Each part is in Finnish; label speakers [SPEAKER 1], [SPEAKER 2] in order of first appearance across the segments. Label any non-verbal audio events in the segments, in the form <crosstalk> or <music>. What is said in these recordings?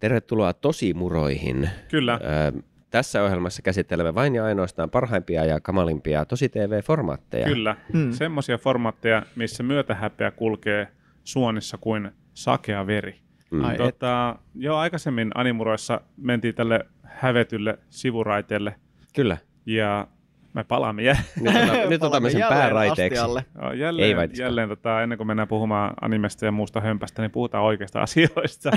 [SPEAKER 1] Tervetuloa Tosimuroihin.
[SPEAKER 2] Kyllä.
[SPEAKER 1] Ö, tässä ohjelmassa käsittelemme vain ja ainoastaan parhaimpia ja kamalimpia tosi TV-formaatteja.
[SPEAKER 2] Kyllä. Mm. Semmoisia formaatteja, missä myötähäpeä kulkee suonissa kuin sakea veri. Mm. Ai tota, jo aikaisemmin animuroissa mentiin tälle hävetylle sivuraiteelle.
[SPEAKER 1] Kyllä.
[SPEAKER 2] Ja me palaamme jä-
[SPEAKER 1] Nyt, ota, <laughs> nyt otamme sen pääraiteeksi.
[SPEAKER 2] Joo, jälleen, Ei jälleen tota, ennen kuin mennään puhumaan animesta ja muusta hömpästä, niin puhutaan oikeista <laughs> asioista.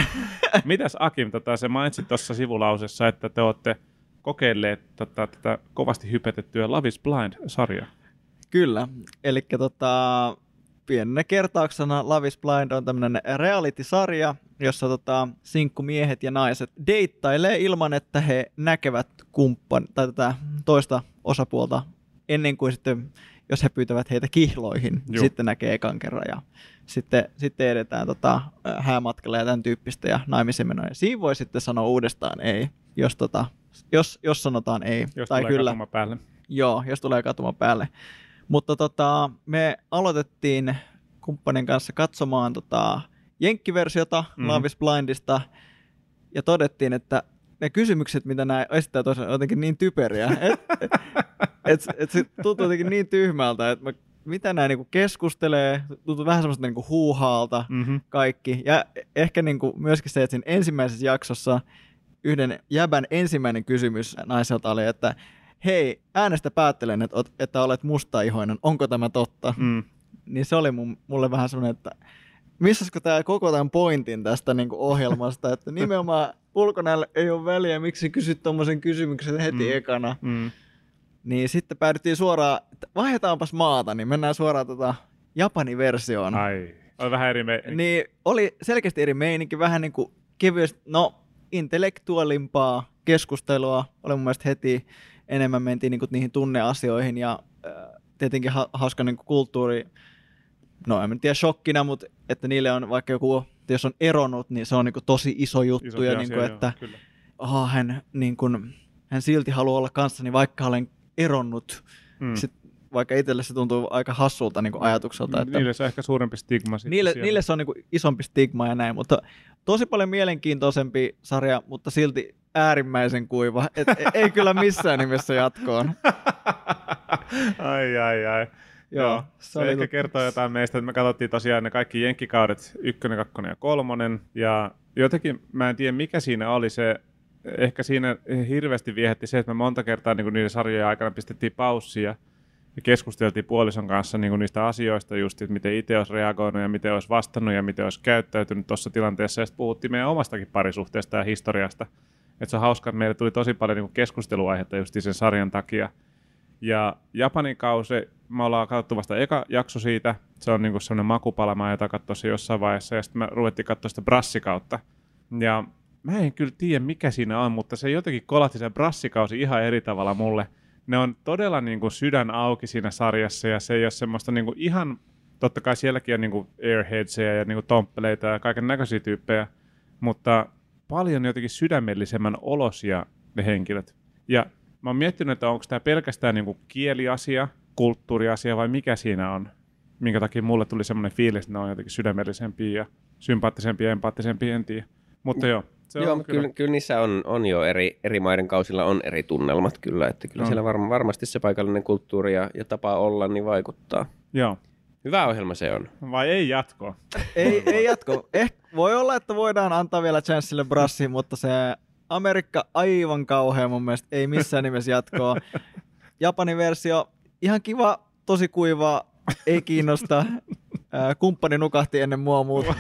[SPEAKER 2] Mitäs Akim, tota, se mainitsit tuossa sivulausessa, että te olette kokeilleet tota, tätä kovasti hypetettyä Love is Blind-sarjaa.
[SPEAKER 3] Kyllä, eli tota, pienenä kertauksena Love is Blind on tämmöinen reality-sarja, jossa tota, sinkkumiehet ja naiset deittailee ilman, että he näkevät kumppan tai tätä toista osapuolta ennen kuin sitten, jos he pyytävät heitä kihloihin, niin sitten näkee ekan kerran ja sitten, sitten edetään tota, häämatkalle ja tämän tyyppistä ja naimisen menoja. Siinä voi sitten sanoa uudestaan ei, jos, tota, jos, jos sanotaan ei.
[SPEAKER 2] Jos tai tulee kyllä, päälle.
[SPEAKER 3] Joo, jos tulee katuma päälle. Mutta tota, me aloitettiin kumppanin kanssa katsomaan tota, jenkkiversiota mm. Love is Blindista ja todettiin, että ne kysymykset, mitä nämä esittää tosiaan, on jotenkin niin typeriä, että et, et, et se tuntuu jotenkin niin tyhmältä, että mä, mitä nämä niinku keskustelee, tuntuu vähän semmoista niinku huuhaalta mm-hmm. kaikki. Ja ehkä niinku myöskin se, että siinä ensimmäisessä jaksossa yhden jäbän ensimmäinen kysymys naiselta oli, että hei, äänestä päättelen, että, että olet mustaihoinen, onko tämä totta? Mm. Niin se oli mun, mulle vähän semmoinen, että missäskö tämä koko tämän pointin tästä niin ohjelmasta, että <laughs> nimenomaan ulkonäöllä ei ole väliä, miksi kysyt tuommoisen kysymyksen heti mm. ekana. Mm. Niin sitten päädyttiin suoraan, että vaihdetaanpas maata, niin mennään suoraan tota Japanin versioon.
[SPEAKER 2] Ai, oli vähän eri meininki.
[SPEAKER 3] Niin, oli selkeästi eri meininki, vähän niin kuin kevyesti, no intellektuaalimpaa keskustelua, oli mun mielestä heti enemmän mentiin niin kuin niihin tunneasioihin ja äh, tietenkin ha- hauska niin kuin kulttuuri, no en tiedä shokkina, mutta että niille on vaikka joku, jos on eronnut, niin se on niin kuin tosi iso juttu iso ja niin kuin, että oh, hän, niin kuin, hän silti haluaa olla kanssani, vaikka olen eronnut. Mm. Sitten vaikka itselle se tuntuu aika hassulta niin kuin ajatukselta.
[SPEAKER 2] Että niille se on ehkä suurempi stigma.
[SPEAKER 3] Niille, niille se on niin kuin isompi stigma ja näin, mutta tosi paljon mielenkiintoisempi sarja, mutta silti äärimmäisen kuiva. Et, e, ei kyllä missään nimessä jatkoon. <laughs>
[SPEAKER 2] ai, ai, ai. Joo, se, se ehkä kertoo jotain meistä, että me katsottiin tosiaan ne kaikki jenkkikaudet, ykkönen, kakkonen ja kolmonen, ja jotenkin mä en tiedä mikä siinä oli se, ehkä siinä hirveästi viehätti se, että me monta kertaa niin niiden sarjojen aikana pistettiin paussia, ja keskusteltiin puolison kanssa niin kuin niistä asioista just, että miten itse olisi reagoinut ja miten olisi vastannut ja miten olisi käyttäytynyt tuossa tilanteessa. Ja sitten puhuttiin meidän omastakin parisuhteesta ja historiasta. Että se on hauska, että meille tuli tosi paljon niin keskusteluaihetta just sen sarjan takia. Ja Japanin kausi, me ollaan katsottu vasta eka jakso siitä. Se on niin semmoinen makupalama, jota katsoisin jossain vaiheessa. Ja sitten me ruvettiin katsoa sitä brassikautta. Ja mä en kyllä tiedä, mikä siinä on, mutta se jotenkin kolahti se brassikausi ihan eri tavalla mulle – ne on todella niin kuin sydän auki siinä sarjassa ja se ei ole semmoista niin kuin ihan, totta kai sielläkin on niin kuin airheadsia ja niin kuin tomppeleita ja kaiken näköisiä tyyppejä, mutta paljon jotenkin sydämellisemmän olosia ne henkilöt. Ja mä oon miettinyt, että onko tämä pelkästään niin kuin kieliasia, kulttuuriasia vai mikä siinä on, minkä takia mulle tuli semmoinen fiilis, että ne on jotenkin sydämellisempiä ja sympaattisempia ja empaattisempia, en tiedä. Mutta joo,
[SPEAKER 1] se Joo, on kyllä. Kyllä, kyllä niissä on, on jo eri, eri maiden kausilla on eri tunnelmat kyllä, että kyllä no. siellä varma, varmasti se paikallinen kulttuuri ja, ja tapa olla niin vaikuttaa.
[SPEAKER 2] Joo.
[SPEAKER 1] Hyvä ohjelma se on.
[SPEAKER 2] Vai ei jatko?
[SPEAKER 3] ei, ei jatko. Eh, voi olla, että voidaan antaa vielä chanssille brassi, mutta se Amerikka aivan kauhea mun mielestä. Ei missään nimessä jatkoa. Japanin versio, ihan kiva, tosi kuiva, ei kiinnosta kumppani nukahti ennen mua muuta.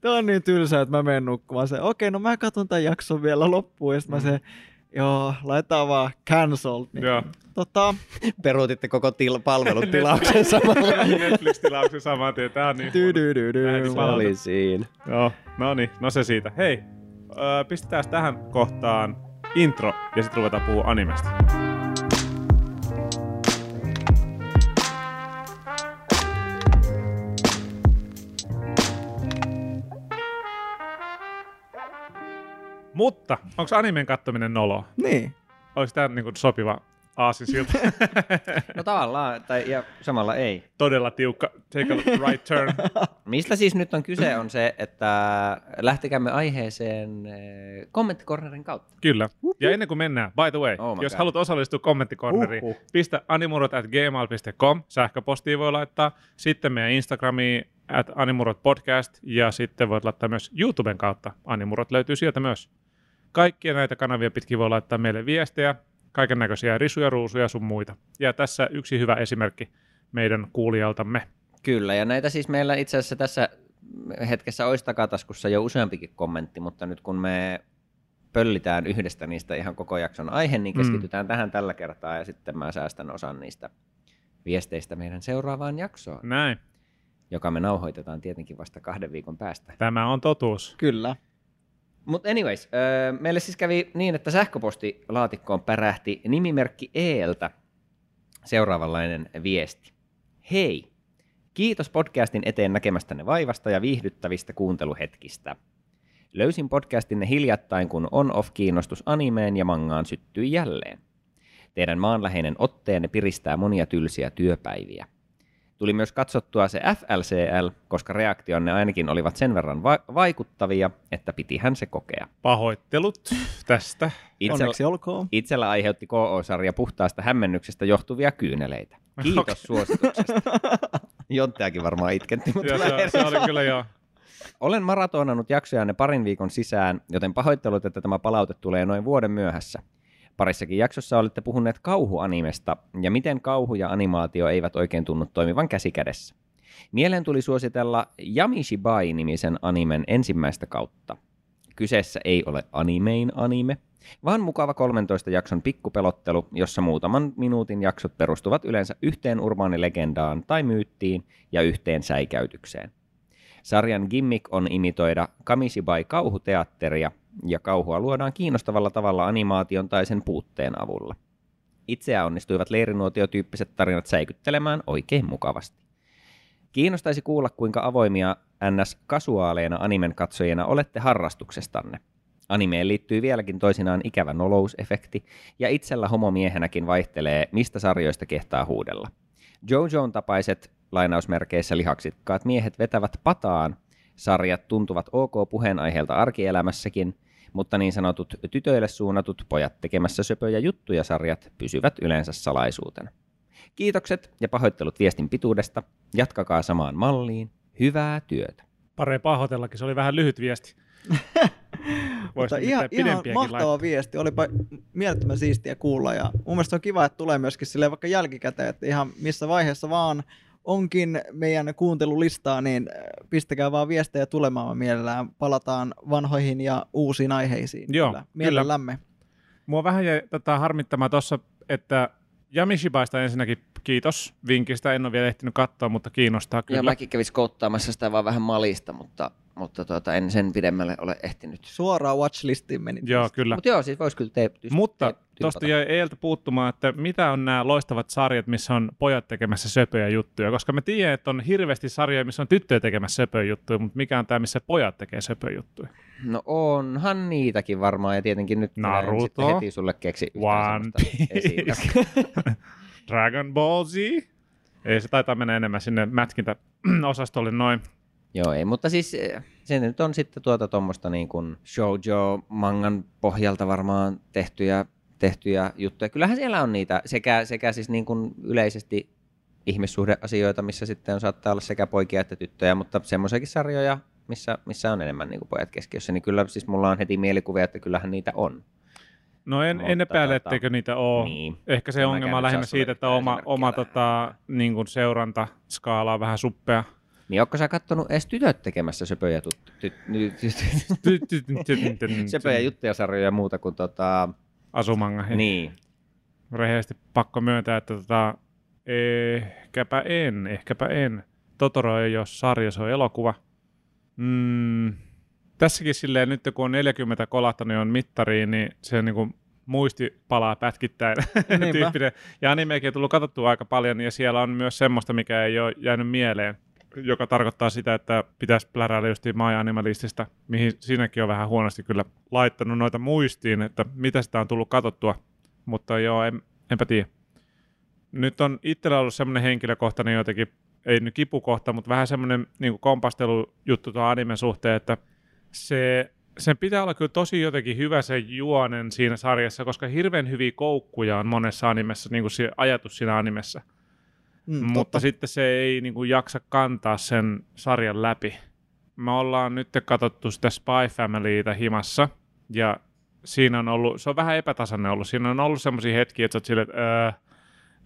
[SPEAKER 3] Tämä on niin tylsää, että mä menen nukkumaan. Se, okei, no mä katson tämän jakson vielä loppuun. Ja sitten mä se, joo, laitetaan vaan cancelled. Niin,
[SPEAKER 2] joo.
[SPEAKER 3] Tota,
[SPEAKER 1] Peruutitte koko til- palvelutilauksen samalla.
[SPEAKER 2] Netflix-tilauksen saman tien. Tämä on niin
[SPEAKER 1] Se oli siinä.
[SPEAKER 2] Joo, no niin, no se siitä. Hei, pistetään tähän kohtaan intro ja sitten ruvetaan puhua animesta. Mutta onko animen kattominen nolo?
[SPEAKER 3] Niin.
[SPEAKER 2] Olisi tämä niinku sopiva aasinsilta. <laughs>
[SPEAKER 1] No tavallaan, tai ja samalla ei.
[SPEAKER 2] Todella tiukka, take a right turn. <laughs>
[SPEAKER 1] Mistä siis nyt on kyse on se, että lähtikäämme aiheeseen eh, kommenttikornerin kautta.
[SPEAKER 2] Kyllä. Ja ennen kuin mennään, by the way,
[SPEAKER 1] Oh
[SPEAKER 2] jos
[SPEAKER 1] God.
[SPEAKER 2] haluat osallistua kommenttikorneriin,
[SPEAKER 3] Uhuh.
[SPEAKER 2] pistä animurot at gmail.com, sähköpostia voi laittaa, sitten meidän Instagramiin at animurot podcast, ja sitten voit laittaa myös YouTuben kautta, animurot löytyy sieltä myös. Kaikkia näitä kanavia pitkin voi laittaa meille viestejä, kaiken näköisiä risuja, ruusuja sun muita. Ja tässä yksi hyvä esimerkki meidän kuulijaltamme.
[SPEAKER 1] Kyllä, ja näitä siis meillä itse asiassa tässä hetkessä olisi takataskussa jo useampikin kommentti, mutta nyt kun me pöllitään yhdestä niistä ihan koko jakson aihe, niin
[SPEAKER 2] Mm.
[SPEAKER 1] keskitytään tähän tällä kertaa, ja sitten mä säästän osan niistä viesteistä meidän seuraavaan jaksoon,
[SPEAKER 2] Näin.
[SPEAKER 1] joka me nauhoitetaan tietenkin vasta kahden viikon päästä.
[SPEAKER 2] Tämä on totuus.
[SPEAKER 3] Kyllä.
[SPEAKER 1] Mutta anyways, öö, meille siis kävi niin, että sähköpostilaatikkoon pärähti nimimerkki Eeltä seuraavanlainen viesti. Hei! Kiitos podcastin eteen näkemästänne vaivasta ja viihdyttävistä kuunteluhetkistä. Löysin podcastinne hiljattain, kun on-off-kiinnostus animeen ja mangaan syttyi jälleen. Teidän maanläheinen otteenne piristää monia tylsiä työpäiviä. Tuli myös katsottua se FLCL, koska reaktionne ainakin olivat sen verran va- vaikuttavia, että pitihän se kokea.
[SPEAKER 2] Pahoittelut tästä.
[SPEAKER 1] Itsellä,
[SPEAKER 3] Onneksi olkoon.
[SPEAKER 1] itsellä aiheutti KO-sarja puhtaasta hämmennyksestä johtuvia kyyneleitä. <laughs> Kiitos
[SPEAKER 2] Okei.
[SPEAKER 1] suosituksesta. Jontteakin varmaan itketti, mutta
[SPEAKER 2] Ja se, se oli kyllä joo.
[SPEAKER 1] Olen maratonannut jaksojanne parin viikon sisään, joten pahoittelut, että tämä palaute tulee noin vuoden myöhässä. Parissakin jaksossa olette puhuneet kauhuanimesta ja miten kauhu ja animaatio eivät oikein tunnu toimivan käsikädessä. Mieleen tuli suositella Yamishibai-nimisen animen ensimmäistä kautta. Kyseessä ei ole animein anime, vaan mukava 13 jakson pikkupelottelu, jossa muutaman minuutin jaksot perustuvat yleensä yhteen urbaanilegendaan tai myyttiin ja yhteen säikäytykseen. Sarjan gimmick on imitoida Kamishibai kauhuteatteria, ja kauhua luodaan kiinnostavalla tavalla animaation tai sen puutteen avulla. Itseä onnistuivat leirinuotiotyyppiset tarinat säikyttelemään oikein mukavasti. Kiinnostaisi kuulla, kuinka avoimia NS-kasuaaleina animen katsojina olette harrastuksestanne. Animeen liittyy vieläkin toisinaan ikävä nolousefekti, ja itsellä homomiehenäkin vaihtelee, mistä sarjoista kehtaa huudella. Jojoon tapaiset lainausmerkeissä lihaksikkaat miehet vetävät pataan, sarjat tuntuvat ok puheenaiheelta arkielämässäkin, mutta niin sanotut tytöille suunnatut pojat tekemässä söpöjä juttuja sarjat pysyvät yleensä salaisuutena. Kiitokset ja pahoittelut viestin pituudesta. Jatkakaa samaan malliin. Hyvää työtä.
[SPEAKER 2] Pare pahoitellakin, se oli vähän lyhyt viesti. <laughs> Voisi
[SPEAKER 3] Mutta ihan, ihan
[SPEAKER 2] pidempiäkin
[SPEAKER 3] mahtava
[SPEAKER 2] laittaa.
[SPEAKER 3] viesti. Olipa mielettömän siistiä kuulla. Ja mun mielestä on kiva, että tulee myöskin silleen vaikka jälkikäteen, että ihan missä vaiheessa vaan onkin meidän kuuntelulistaa, niin äh, pistäkää vaan viestejä tulemaan. Mielellään palataan vanhoihin ja uusiin aiheisiin.
[SPEAKER 2] Joo,
[SPEAKER 3] kyllä. Mielellämme.
[SPEAKER 2] Mua vähän jäi tota, harmittamaan tuossa, että Yamishibaista ensinnäkin kiitos vinkistä. En ole vielä ehtinyt katsoa, mutta kiinnostaa kyllä.
[SPEAKER 1] Ja mäkin kävis kouttaamassa sitä vaan vähän malista, mutta, mutta tuota, en sen pidemmälle ole ehtinyt.
[SPEAKER 3] Suoraan watchlistiin meni.
[SPEAKER 2] Joo, kyllä.
[SPEAKER 1] Mutta joo, siis voisi kyllä te,
[SPEAKER 2] Mutta tuosta jäi Eeltä puuttumaan, että mitä on nämä loistavat sarjat, missä on pojat tekemässä söpöjä juttuja, koska mä tiedän, että on hirveästi sarjoja, missä on tyttöjä tekemässä söpöjä juttuja, mutta mikä on tämä, missä pojat tekee söpöjä juttuja?
[SPEAKER 1] No onhan niitäkin varmaan, ja tietenkin nyt
[SPEAKER 2] Naruto,
[SPEAKER 1] sitten heti sulle keksi
[SPEAKER 2] One Piece. <laughs> Dragon Ball Z? Ei, se taitaa mennä enemmän sinne mätkintäosastolle noin.
[SPEAKER 1] Joo, ei, mutta siis eh, se nyt on sitten tuota tuommoista niin kuin shoujo-mangan pohjalta varmaan tehtyjä, tehtyjä juttuja. Kyllähän siellä on niitä sekä, sekä siis niin kuin yleisesti ihmissuhdeasioita, missä sitten on, saattaa olla sekä poikia että tyttöjä, mutta semmoisiakin sarjoja, missä, missä on enemmän niin kuin pojat keskiössä, niin kyllä siis mulla on heti mielikuvia, että kyllähän niitä on.
[SPEAKER 2] No en, en epäile,
[SPEAKER 1] tota,
[SPEAKER 2] etteikö niitä ole.
[SPEAKER 1] Niin.
[SPEAKER 2] Ehkä se
[SPEAKER 1] En
[SPEAKER 2] ongelma on lähinnä siitä, että oma, oma tota, niin kuin seurantaskaala on vähän suppea.
[SPEAKER 1] Niin onko sä kattonut edes tytöt tekemässä söpöjä, tut, ty, söpöjä juttuja, sarjoja ja muuta kuin tota,
[SPEAKER 2] Asumanga.
[SPEAKER 1] niin.
[SPEAKER 2] Rehellisesti pakko myöntää, että tota, ehkäpä en, ehkäpä en. Totoro ei ole sarja, se on elokuva. Mm, tässäkin silleen nyt kun on 40 kolahtanut niin on mittariin, niin se niin kuin muisti palaa pätkittäin <laughs> tyyppinen. Ja animeakin on tullut katsottua aika paljon, ja siellä on myös semmoista, mikä ei ole jäänyt mieleen, joka tarkoittaa sitä, että pitäisi pläräillä just My Animalistista, mihin siinäkin on vähän huonosti kyllä laittanut noita muistiin, että mitä sitä on tullut katsottua. Mutta joo, en, enpä tiedä. Nyt on itsellä ollut semmoinen henkilökohtainen jotenkin, ei nyt kipukohta, mutta vähän semmoinen niin kompastelujuttu tuon animen suhteen, että se, sen pitää olla kyllä tosi jotenkin hyvä se juonen siinä sarjassa, koska hirveän hyviä koukkuja on monessa animessa, niin kuin se ajatus siinä animessa. Mm, mutta totta. sitten se ei niin kuin, jaksa kantaa sen sarjan läpi. Me ollaan nyt katsottu sitä Spy Familyitä himassa, ja siinä on ollut, se on vähän epätasainen ollut. Siinä on ollut semmoisia hetkiä, että sä sille, että, öö,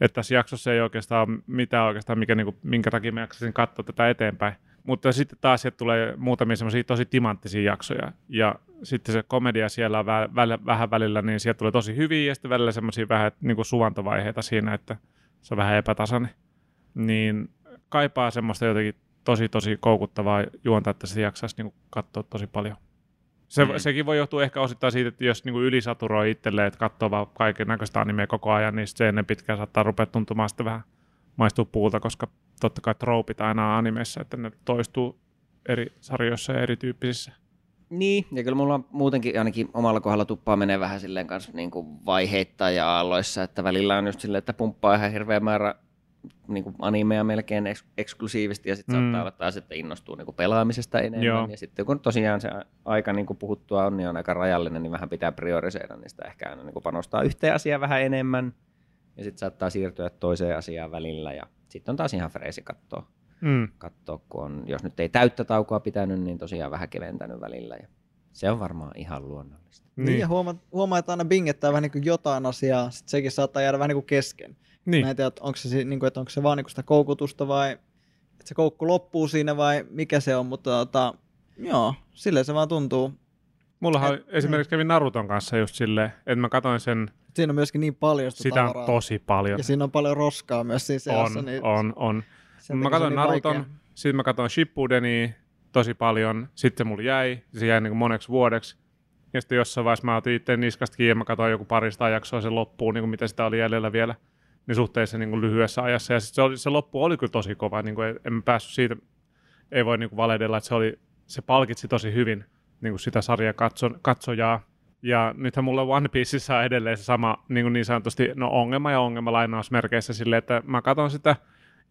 [SPEAKER 2] että tässä jaksossa ei oikeastaan ole mitään oikeastaan, mikä, niin kuin, minkä takia mä jaksasin katsoa tätä eteenpäin. Mutta sitten taas sieltä tulee muutamia semmoisia tosi timanttisia jaksoja. Ja sitten se komedia siellä on vähän, vähän välillä, niin sieltä tulee tosi hyviä ja sitten välillä semmoisia vähän niin kuin suvantovaiheita siinä, että se on vähän epätasainen. Niin kaipaa semmoista jotenkin tosi tosi koukuttavaa juonta, että se jaksaisi niin kuin katsoa tosi paljon. Se, mm. Sekin voi johtua ehkä osittain siitä, että jos niinku ylisaturoi itselleen, että katsoo vaan kaiken näköistä animea koko ajan, niin se ennen pitkään saattaa rupea tuntumaan sitten vähän maistuu puulta, koska totta kai troopit aina animeissa, että ne toistuu eri sarjoissa ja erityyppisissä.
[SPEAKER 1] Niin, ja kyllä mulla on muutenkin ainakin omalla kohdalla tuppaa menee vähän silleen kanssa niin kuin vaiheittain ja aalloissa, että välillä on just silleen, että pumppaa ihan hirveä määrä niin kuin animea melkein eks- eksklusiivisesti ja sitten mm. saattaa olla taas, että innostuu niin kuin pelaamisesta enemmän. Joo. Ja sitten kun tosiaan se aika niin kuin puhuttua on, niin on aika rajallinen, niin vähän pitää priorisoida, niin sitä ehkä aina niin kuin panostaa yhteen asiaan vähän enemmän ja sitten saattaa siirtyä toiseen asiaan välillä ja sitten on taas ihan freesi katsoa, mm. katsoa, kun on, jos nyt ei täyttä taukoa pitänyt, niin tosiaan vähän keventänyt välillä ja se on varmaan ihan luonnollista.
[SPEAKER 3] Niin, niin ja huomaa, huomaa, että aina bingettää vähän niin kuin jotain asiaa, sitten sekin saattaa jäädä vähän niin kuin kesken. Niin. Mä en tiedä, onko se, niin kuin, että onko se vaan niin sitä koukutusta vai että se koukku loppuu siinä vai mikä se on, mutta tota, joo, sille se vaan tuntuu.
[SPEAKER 2] Mullahan et, esimerkiksi kävi Naruton kanssa just silleen, että mä katsoin sen...
[SPEAKER 3] Siinä on myöskin niin paljon
[SPEAKER 2] sitä Sitä on tosi paljon.
[SPEAKER 3] Ja siinä on paljon roskaa myös siinä
[SPEAKER 2] seassa. On, niin on, on. Mä katsoin niin Naruton, vaikea. sitten mä katsoin Shippudenia tosi paljon, sitten mulla jäi, se jäi niin moneksi vuodeksi. Ja sitten jossain vaiheessa mä otin itse niskasta kiinni ja mä katsoin joku parista jaksoa sen loppuun, niin kuin mitä sitä oli jäljellä vielä niin suhteessa niin kuin lyhyessä ajassa. Ja se, oli, se loppu oli kyllä tosi kova, niin kuin en päässyt siitä, ei voi niin kuin valedella, että se, oli, se palkitsi tosi hyvin niin kuin sitä sarjaa katso, katsojaa. Ja nythän mulla One Pieceissa on edelleen se sama niin, kuin niin sanotusti no ongelma ja ongelma lainausmerkeissä silleen, että mä katson sitä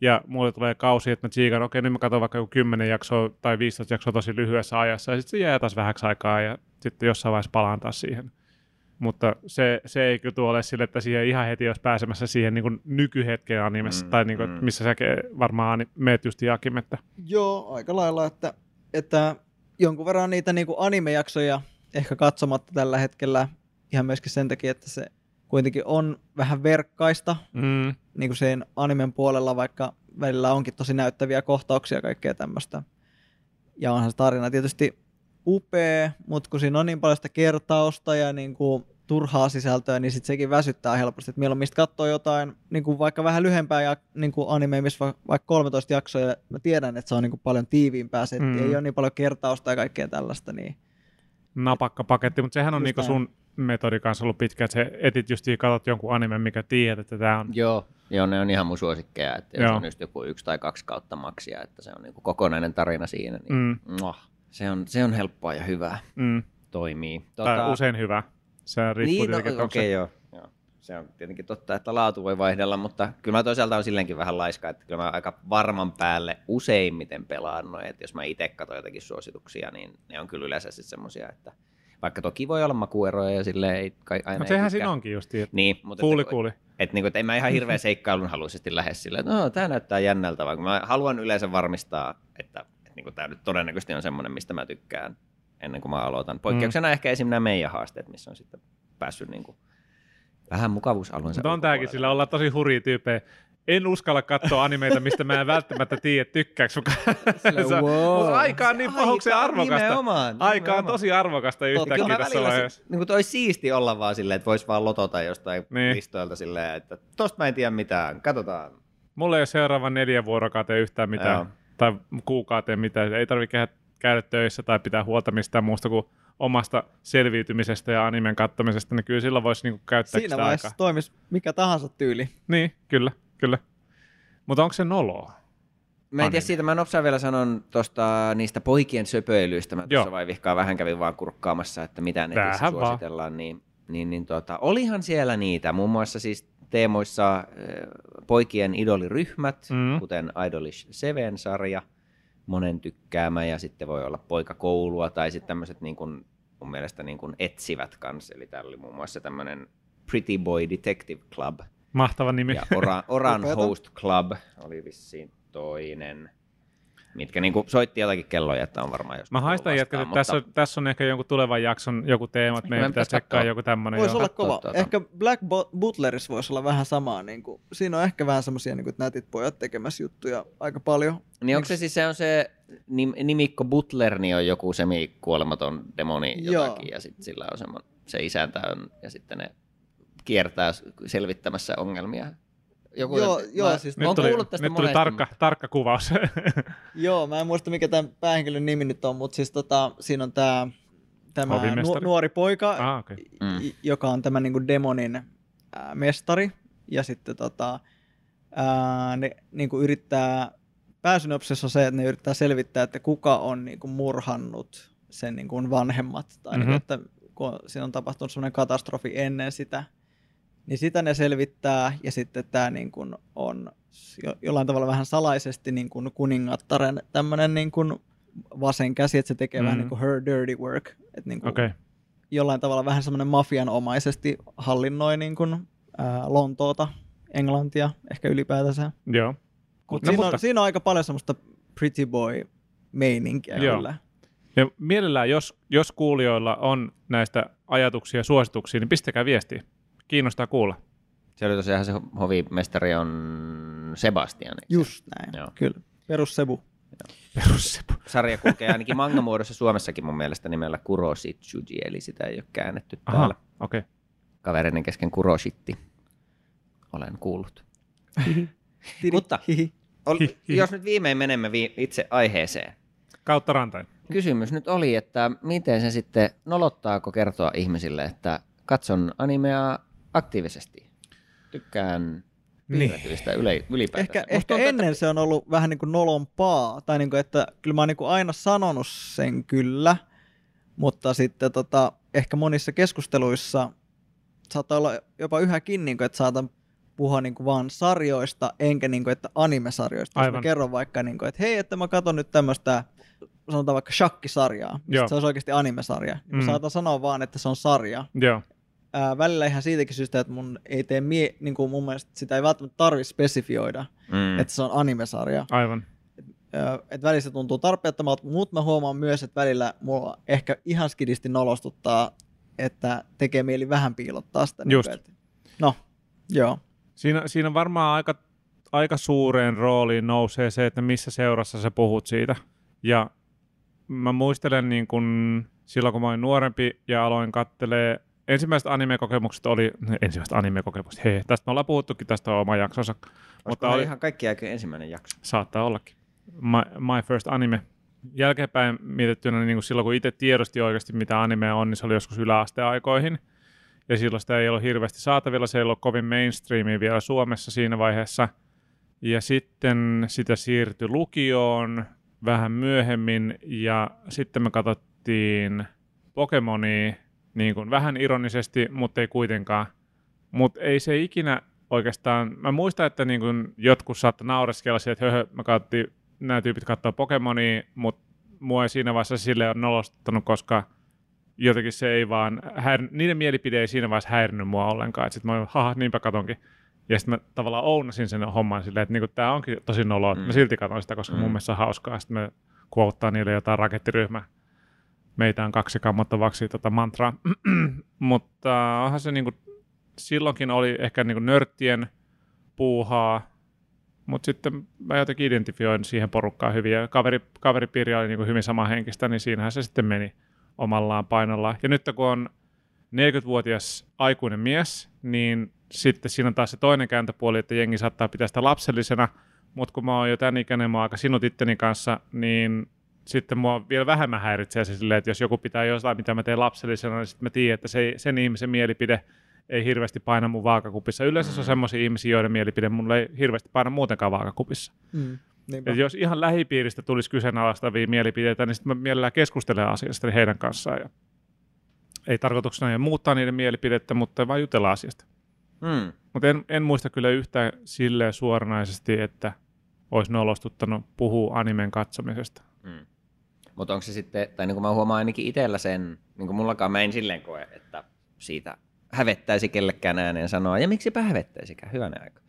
[SPEAKER 2] ja mulle tulee kausi, että mä tsiikan, okei, nyt mä katson vaikka joku 10 jaksoa tai 15 jaksoa tosi lyhyessä ajassa, ja sitten se jää taas vähäksi aikaa, ja sitten jossain vaiheessa palaan taas siihen. Mutta se, se ei kyllä ole sille, että siihen ihan heti olisi pääsemässä siihen niin nykyhetkeen animessa, mm, tai niin kuin, mm. missä sä varmaan meet just Jakim, että...
[SPEAKER 3] Joo, aika lailla, että, että jonkun verran niitä niin animejaksoja ehkä katsomatta tällä hetkellä, ihan myöskin sen takia, että se kuitenkin on vähän verkkaista, mm. niin kuin sen animen puolella, vaikka välillä onkin tosi näyttäviä kohtauksia ja kaikkea tämmöistä. Ja onhan se tarina tietysti upea, mutta kun siinä on niin paljon sitä kertausta ja niin kuin turhaa sisältöä, niin sitten sekin väsyttää helposti. Että mieluummin katsoo jotain niin kuin vaikka vähän lyhempää ja, niin kuin anime, missä va- vaikka 13 jaksoa, ja mä tiedän, että se on niin kuin paljon tiiviimpää, se mm. ei ole niin paljon kertausta ja kaikkea tällaista. Niin...
[SPEAKER 2] Napakka paketti, mutta sehän on niin sun metodi kanssa ollut pitkä, että se etit just katsot jonkun anime, mikä tiedät, että tämä on...
[SPEAKER 1] Joo, joo, ne on ihan mun suosikkeja, että jos on just joku yksi tai kaksi kautta maksia, että se on niin kuin kokonainen tarina siinä, niin mm. Se on, se on helppoa ja hyvää. Mm. Toimii.
[SPEAKER 2] Tota... Tai usein hyvä. Se riippuu niin, no,
[SPEAKER 1] okei, okay, se... joo. joo. Se on tietenkin totta, että laatu voi vaihdella, mutta kyllä mä toisaalta on silleenkin vähän laiska, että kyllä mä aika varman päälle useimmiten pelaan noin, että jos mä itse katson jotakin suosituksia, niin ne on kyllä yleensä sitten semmoisia, että vaikka toki voi olla makueroja ja silleen ei kai aina...
[SPEAKER 2] No sehän siinä onkin just,
[SPEAKER 1] niin, mutta
[SPEAKER 2] kuuli, että, kuuli.
[SPEAKER 1] Että, niin kuin, että en mä ihan hirveän seikkailun haluaisesti lähde silleen, että no, tämä näyttää jännältä, vaan mä haluan yleensä varmistaa, että niin kuin tämä nyt todennäköisesti on semmoinen, mistä mä tykkään ennen kuin mä aloitan. Poikkeuksena mm. ehkä esimerkiksi nämä meidän haasteet, missä on sitten päässyt niin kuin vähän mukavuusalueensa.
[SPEAKER 2] Mutta on tämäkin, sillä ollaan tosi hurjia tyyppejä. En uskalla katsoa animeita, mistä mä en <laughs> välttämättä tiedä, tykkääkö Sillä, wow. Mutta aika on niin pahuksi arvokasta. Nimenomaan, aika on tosi arvokasta yhtäkkiä tässä vaiheessa.
[SPEAKER 1] Niin kuin olisi siisti olla vaan silleen, että voisi vaan lotota jostain niin. listoilta silleen, että tosta mä en tiedä mitään, katsotaan.
[SPEAKER 2] Mulla ei ole seuraavan neljän vuorokauden yhtään mitään. Joo tai kuukauteen, mitä ei tarvitse käydä töissä tai pitää huolta mistään muusta kuin omasta selviytymisestä ja animen kattomisesta, niin kyllä silloin voisi niinku käyttää
[SPEAKER 3] Siinä vaiheessa aikaa. toimisi mikä tahansa tyyli.
[SPEAKER 2] Niin, kyllä, kyllä. Mutta onko se noloa?
[SPEAKER 1] Mä en tiedä siitä, mä nopsaan vielä sanon tuosta niistä poikien söpöilyistä. Mä tuossa vai vihkaa vähän kävin vaan kurkkaamassa, että mitä netissä Tähän suositellaan. Niin, niin, niin tota, olihan siellä niitä, muun muassa siis teemoissa poikien idoliryhmät,
[SPEAKER 2] Mm.
[SPEAKER 1] kuten Idolish 7-sarja, monen tykkäämä, ja sitten voi olla poikakoulua, tai sitten tämmöiset niin kuin, mun mielestä niin kuin etsivät kanssa, eli täällä oli muun muassa tämmöinen Pretty Boy Detective Club,
[SPEAKER 2] Mahtava nimi.
[SPEAKER 1] ja Oran, Oran. Host Club oli vissiin toinen, mitkä niin kuin soitti jotakin kelloja, että on varmaan joskus
[SPEAKER 2] Mä haistan jätkät, että tässä, on, tässä on ehkä jonkun tulevan jakson joku teema, että meidän pitää
[SPEAKER 1] pitäisi
[SPEAKER 2] tsekkaa joku tämmöinen.
[SPEAKER 3] Voisi
[SPEAKER 2] joo.
[SPEAKER 3] olla kova.
[SPEAKER 1] tuota.
[SPEAKER 3] Ehkä Black Butlerissa voisi olla vähän samaa. Niin kuin, siinä on ehkä vähän semmoisia niin nätit pojat tekemässä juttuja aika paljon.
[SPEAKER 1] Niin onko se siis se on se nim, nimikko Butler, niin on joku semikuolematon demoni
[SPEAKER 3] Joo.
[SPEAKER 1] jotakin, ja sitten sillä on semmo, se isäntä on, ja sitten ne kiertää selvittämässä ongelmia. Joku,
[SPEAKER 3] Joo,
[SPEAKER 1] mä,
[SPEAKER 3] joo, siis
[SPEAKER 1] mä
[SPEAKER 2] Nyt
[SPEAKER 1] oon
[SPEAKER 2] tuli,
[SPEAKER 1] kuullut tästä
[SPEAKER 2] nyt tuli
[SPEAKER 1] monesti,
[SPEAKER 2] tarkka, tarkka kuvaus. <laughs>
[SPEAKER 3] Joo, mä en muista mikä tämän päähenkilön nimi nyt on, mutta siis tota, siinä on tämä tämä nu- nuori poika,
[SPEAKER 2] ah, okay.
[SPEAKER 1] Mm.
[SPEAKER 3] joka on tämä niinku demonin ää, mestari. Ja sitten tota, ää, ne niinku yrittää, pääsynopsissa on se, että ne yrittää selvittää, että kuka on niinku murhannut sen niinku vanhemmat. Tai niinku, että kun siinä on tapahtunut semmoinen katastrofi ennen sitä, niin sitä ne selvittää. Ja sitten tämä niinku on jo, jollain tavalla vähän salaisesti niinku kuningattaren tämmöinen niinku vasen käsi, että se tekee mm. vähän
[SPEAKER 2] Mhm.
[SPEAKER 3] niin kuin her dirty work. Että niinku
[SPEAKER 2] Okei.
[SPEAKER 3] jollain tavalla vähän semmoinen mafianomaisesti hallinnoi niin kuin, ää, Lontoota, Englantia, ehkä ylipäätänsä.
[SPEAKER 2] Joo.
[SPEAKER 3] Mut
[SPEAKER 2] No,
[SPEAKER 3] siinä,
[SPEAKER 2] mutta-
[SPEAKER 3] on, siinä on aika paljon semmoista pretty boy meininkiä
[SPEAKER 2] Joo.
[SPEAKER 3] kyllä.
[SPEAKER 2] Ja mielellään, jos, jos kuulijoilla on näistä ajatuksia ja suosituksia, niin pistäkää viestiä. Kiinnostaa kuulla.
[SPEAKER 1] Se oli tosiaan se hovimestari on Sebastian. eikö?
[SPEAKER 3] Just näin,
[SPEAKER 1] Joo.
[SPEAKER 3] Kyllä. Perus Sebu.
[SPEAKER 2] Perussepu.
[SPEAKER 1] Sarja kulkee ainakin manga-muodossa Suomessakin mun mielestä nimellä Kuroshitsuji, eli sitä ei ole käännetty
[SPEAKER 2] Aha,
[SPEAKER 1] täällä.
[SPEAKER 2] okei. Okay.
[SPEAKER 1] Kavereiden kesken Kuroshitti. Olen kuullut. <laughs> Mutta ol, jos nyt viimein menemme vi- itse aiheeseen.
[SPEAKER 2] Kautta rantain.
[SPEAKER 1] Kysymys nyt oli, että miten se sitten nolottaako kertoa ihmisille, että katson animea aktiivisesti. Tykkään
[SPEAKER 2] Niin.
[SPEAKER 1] piirretyistä yle, ylipäätään.
[SPEAKER 3] Ehkä, ehkä ennen se on ollut vähän niin kuin nolompaa, tai niin kuin, että kyllä mä oon niin kuin aina sanonut sen kyllä, mutta sitten tota, ehkä monissa keskusteluissa saattaa olla jopa yhäkin, niin kuin, että saatan puhua niin kuin vaan sarjoista, enkä niin kuin, että anime-sarjoista. Jos
[SPEAKER 2] Aivan.
[SPEAKER 3] mä kerron vaikka, niin kuin, että hei, että mä katson nyt tämmöistä, sanotaan vaikka shakkisarjaa, se olisi oikeasti anime-sarja. Niin
[SPEAKER 2] Mm.
[SPEAKER 3] mä saatan sanoa vaan, että se on sarja.
[SPEAKER 2] Joo.
[SPEAKER 3] Ää, välillä ihan siitäkin syystä, että mun ei tee mie- niin kuin mun mielestä sitä ei välttämättä tarvitse spesifioida,
[SPEAKER 1] Mm.
[SPEAKER 3] että se on anime-sarja.
[SPEAKER 2] Aivan.
[SPEAKER 3] Että välillä se tuntuu tarpeettomalta, mutta mä huomaan myös, että välillä mulla ehkä ihan skidisti nolostuttaa, että tekee mieli vähän piilottaa sitä. niin
[SPEAKER 2] Just.
[SPEAKER 3] kuin, että- No, joo.
[SPEAKER 2] Siinä, siinä varmaan aika, aika suureen rooliin nousee se, että missä seurassa sä puhut siitä. Ja mä muistelen niin kun silloin, kun mä olin nuorempi ja aloin kattelee ensimmäiset anime-kokemukset oli, ensimmäiset anime-kokemukset, hei, tästä me ollaan puhuttukin, tästä on oma jaksonsa, mutta
[SPEAKER 1] oli ihan kaikki aikojen ensimmäinen jakso.
[SPEAKER 2] saattaa ollakin. My, my First Anime. Jälkeenpäin mietittynä, niin kuin silloin kun itse tiedosti oikeasti mitä anime on, niin se oli joskus yläasteaikoihin. Ja silloin sitä ei ollut hirveästi saatavilla, se ei ollut kovin mainstreamia vielä Suomessa siinä vaiheessa. Ja sitten sitä siirtyi lukioon vähän myöhemmin ja sitten me katsottiin Pokemonia niin kuin vähän ironisesti, mutta ei kuitenkaan. Mutta ei se ikinä oikeastaan, mä muistan, että niin kuin jotkut saattoi naureskella siihen, että höhö, mä katsottiin, nämä tyypit katsoo Pokemonia, mutta mua ei siinä vaiheessa sille ole nolosttanut, koska jotenkin se ei vaan, häir... niiden mielipide ei siinä vaiheessa häirinyt mua ollenkaan. Sitten mä olin, haha, niinpä katonkin. Ja sitten mä tavallaan ounasin sen homman silleen, että niinku, tämä onkin tosi noloa, mm. Mä silti katon sitä, koska mm. mun mielestä se on hauskaa. Sitten me kuottaa niille jotain rakettiryhmä. Meitä on kaksi kammottavaksi tota mantraa. <clears throat> Mutta onhan se niinku, silloinkin oli ehkä niinku nörttien puuhaa, mutta sitten mä jotenkin identifioin siihen porukkaan hyvin, ja kaveri, kaveripiiri oli niinku hyvin samanhenkistä, niin siinähän se sitten meni omallaan painollaan. Ja nyt kun on 40-vuotias aikuinen mies, niin sitten siinä on taas se toinen kääntöpuoli, että jengi saattaa pitää sitä lapsellisena, mutta kun mä oon jo tämän ikäinen, mä oon aika sinut itteni kanssa, niin sitten mua vielä vähemmän häiritsee se silleen, että jos joku pitää jotain, mitä mä teen lapsellisena, niin sitten mä tiedän, että se, sen ihmisen mielipide ei hirveästi paina mun vaakakupissa. Yleensä se on semmoisia ihmisiä, joiden mielipide mulle ei hirveästi paina muutenkaan vaakakupissa.
[SPEAKER 3] Mm. Niinpä.
[SPEAKER 2] Jos ihan lähipiiristä tulisi kyseenalaistavia mielipiteitä, niin sitten mä mielellään keskustelen asiasta heidän kanssaan. Ja ei tarkoituksena ei muuttaa niiden mielipidettä, mutta vaan jutella asiasta. Mm. Mutta en, en muista kyllä yhtään silleen suoranaisesti, että olisi nolostuttanut puhua animen katsomisesta. Mm.
[SPEAKER 1] Mutta onko se sitten, tai niin kuin mä huomaan ainakin itsellä sen, niin kuin mullakaan mä en silleen koe, että siitä hävettäisi kellekään ääneen sanoa, ja miksipä hävettäisikään, hyvänä aika.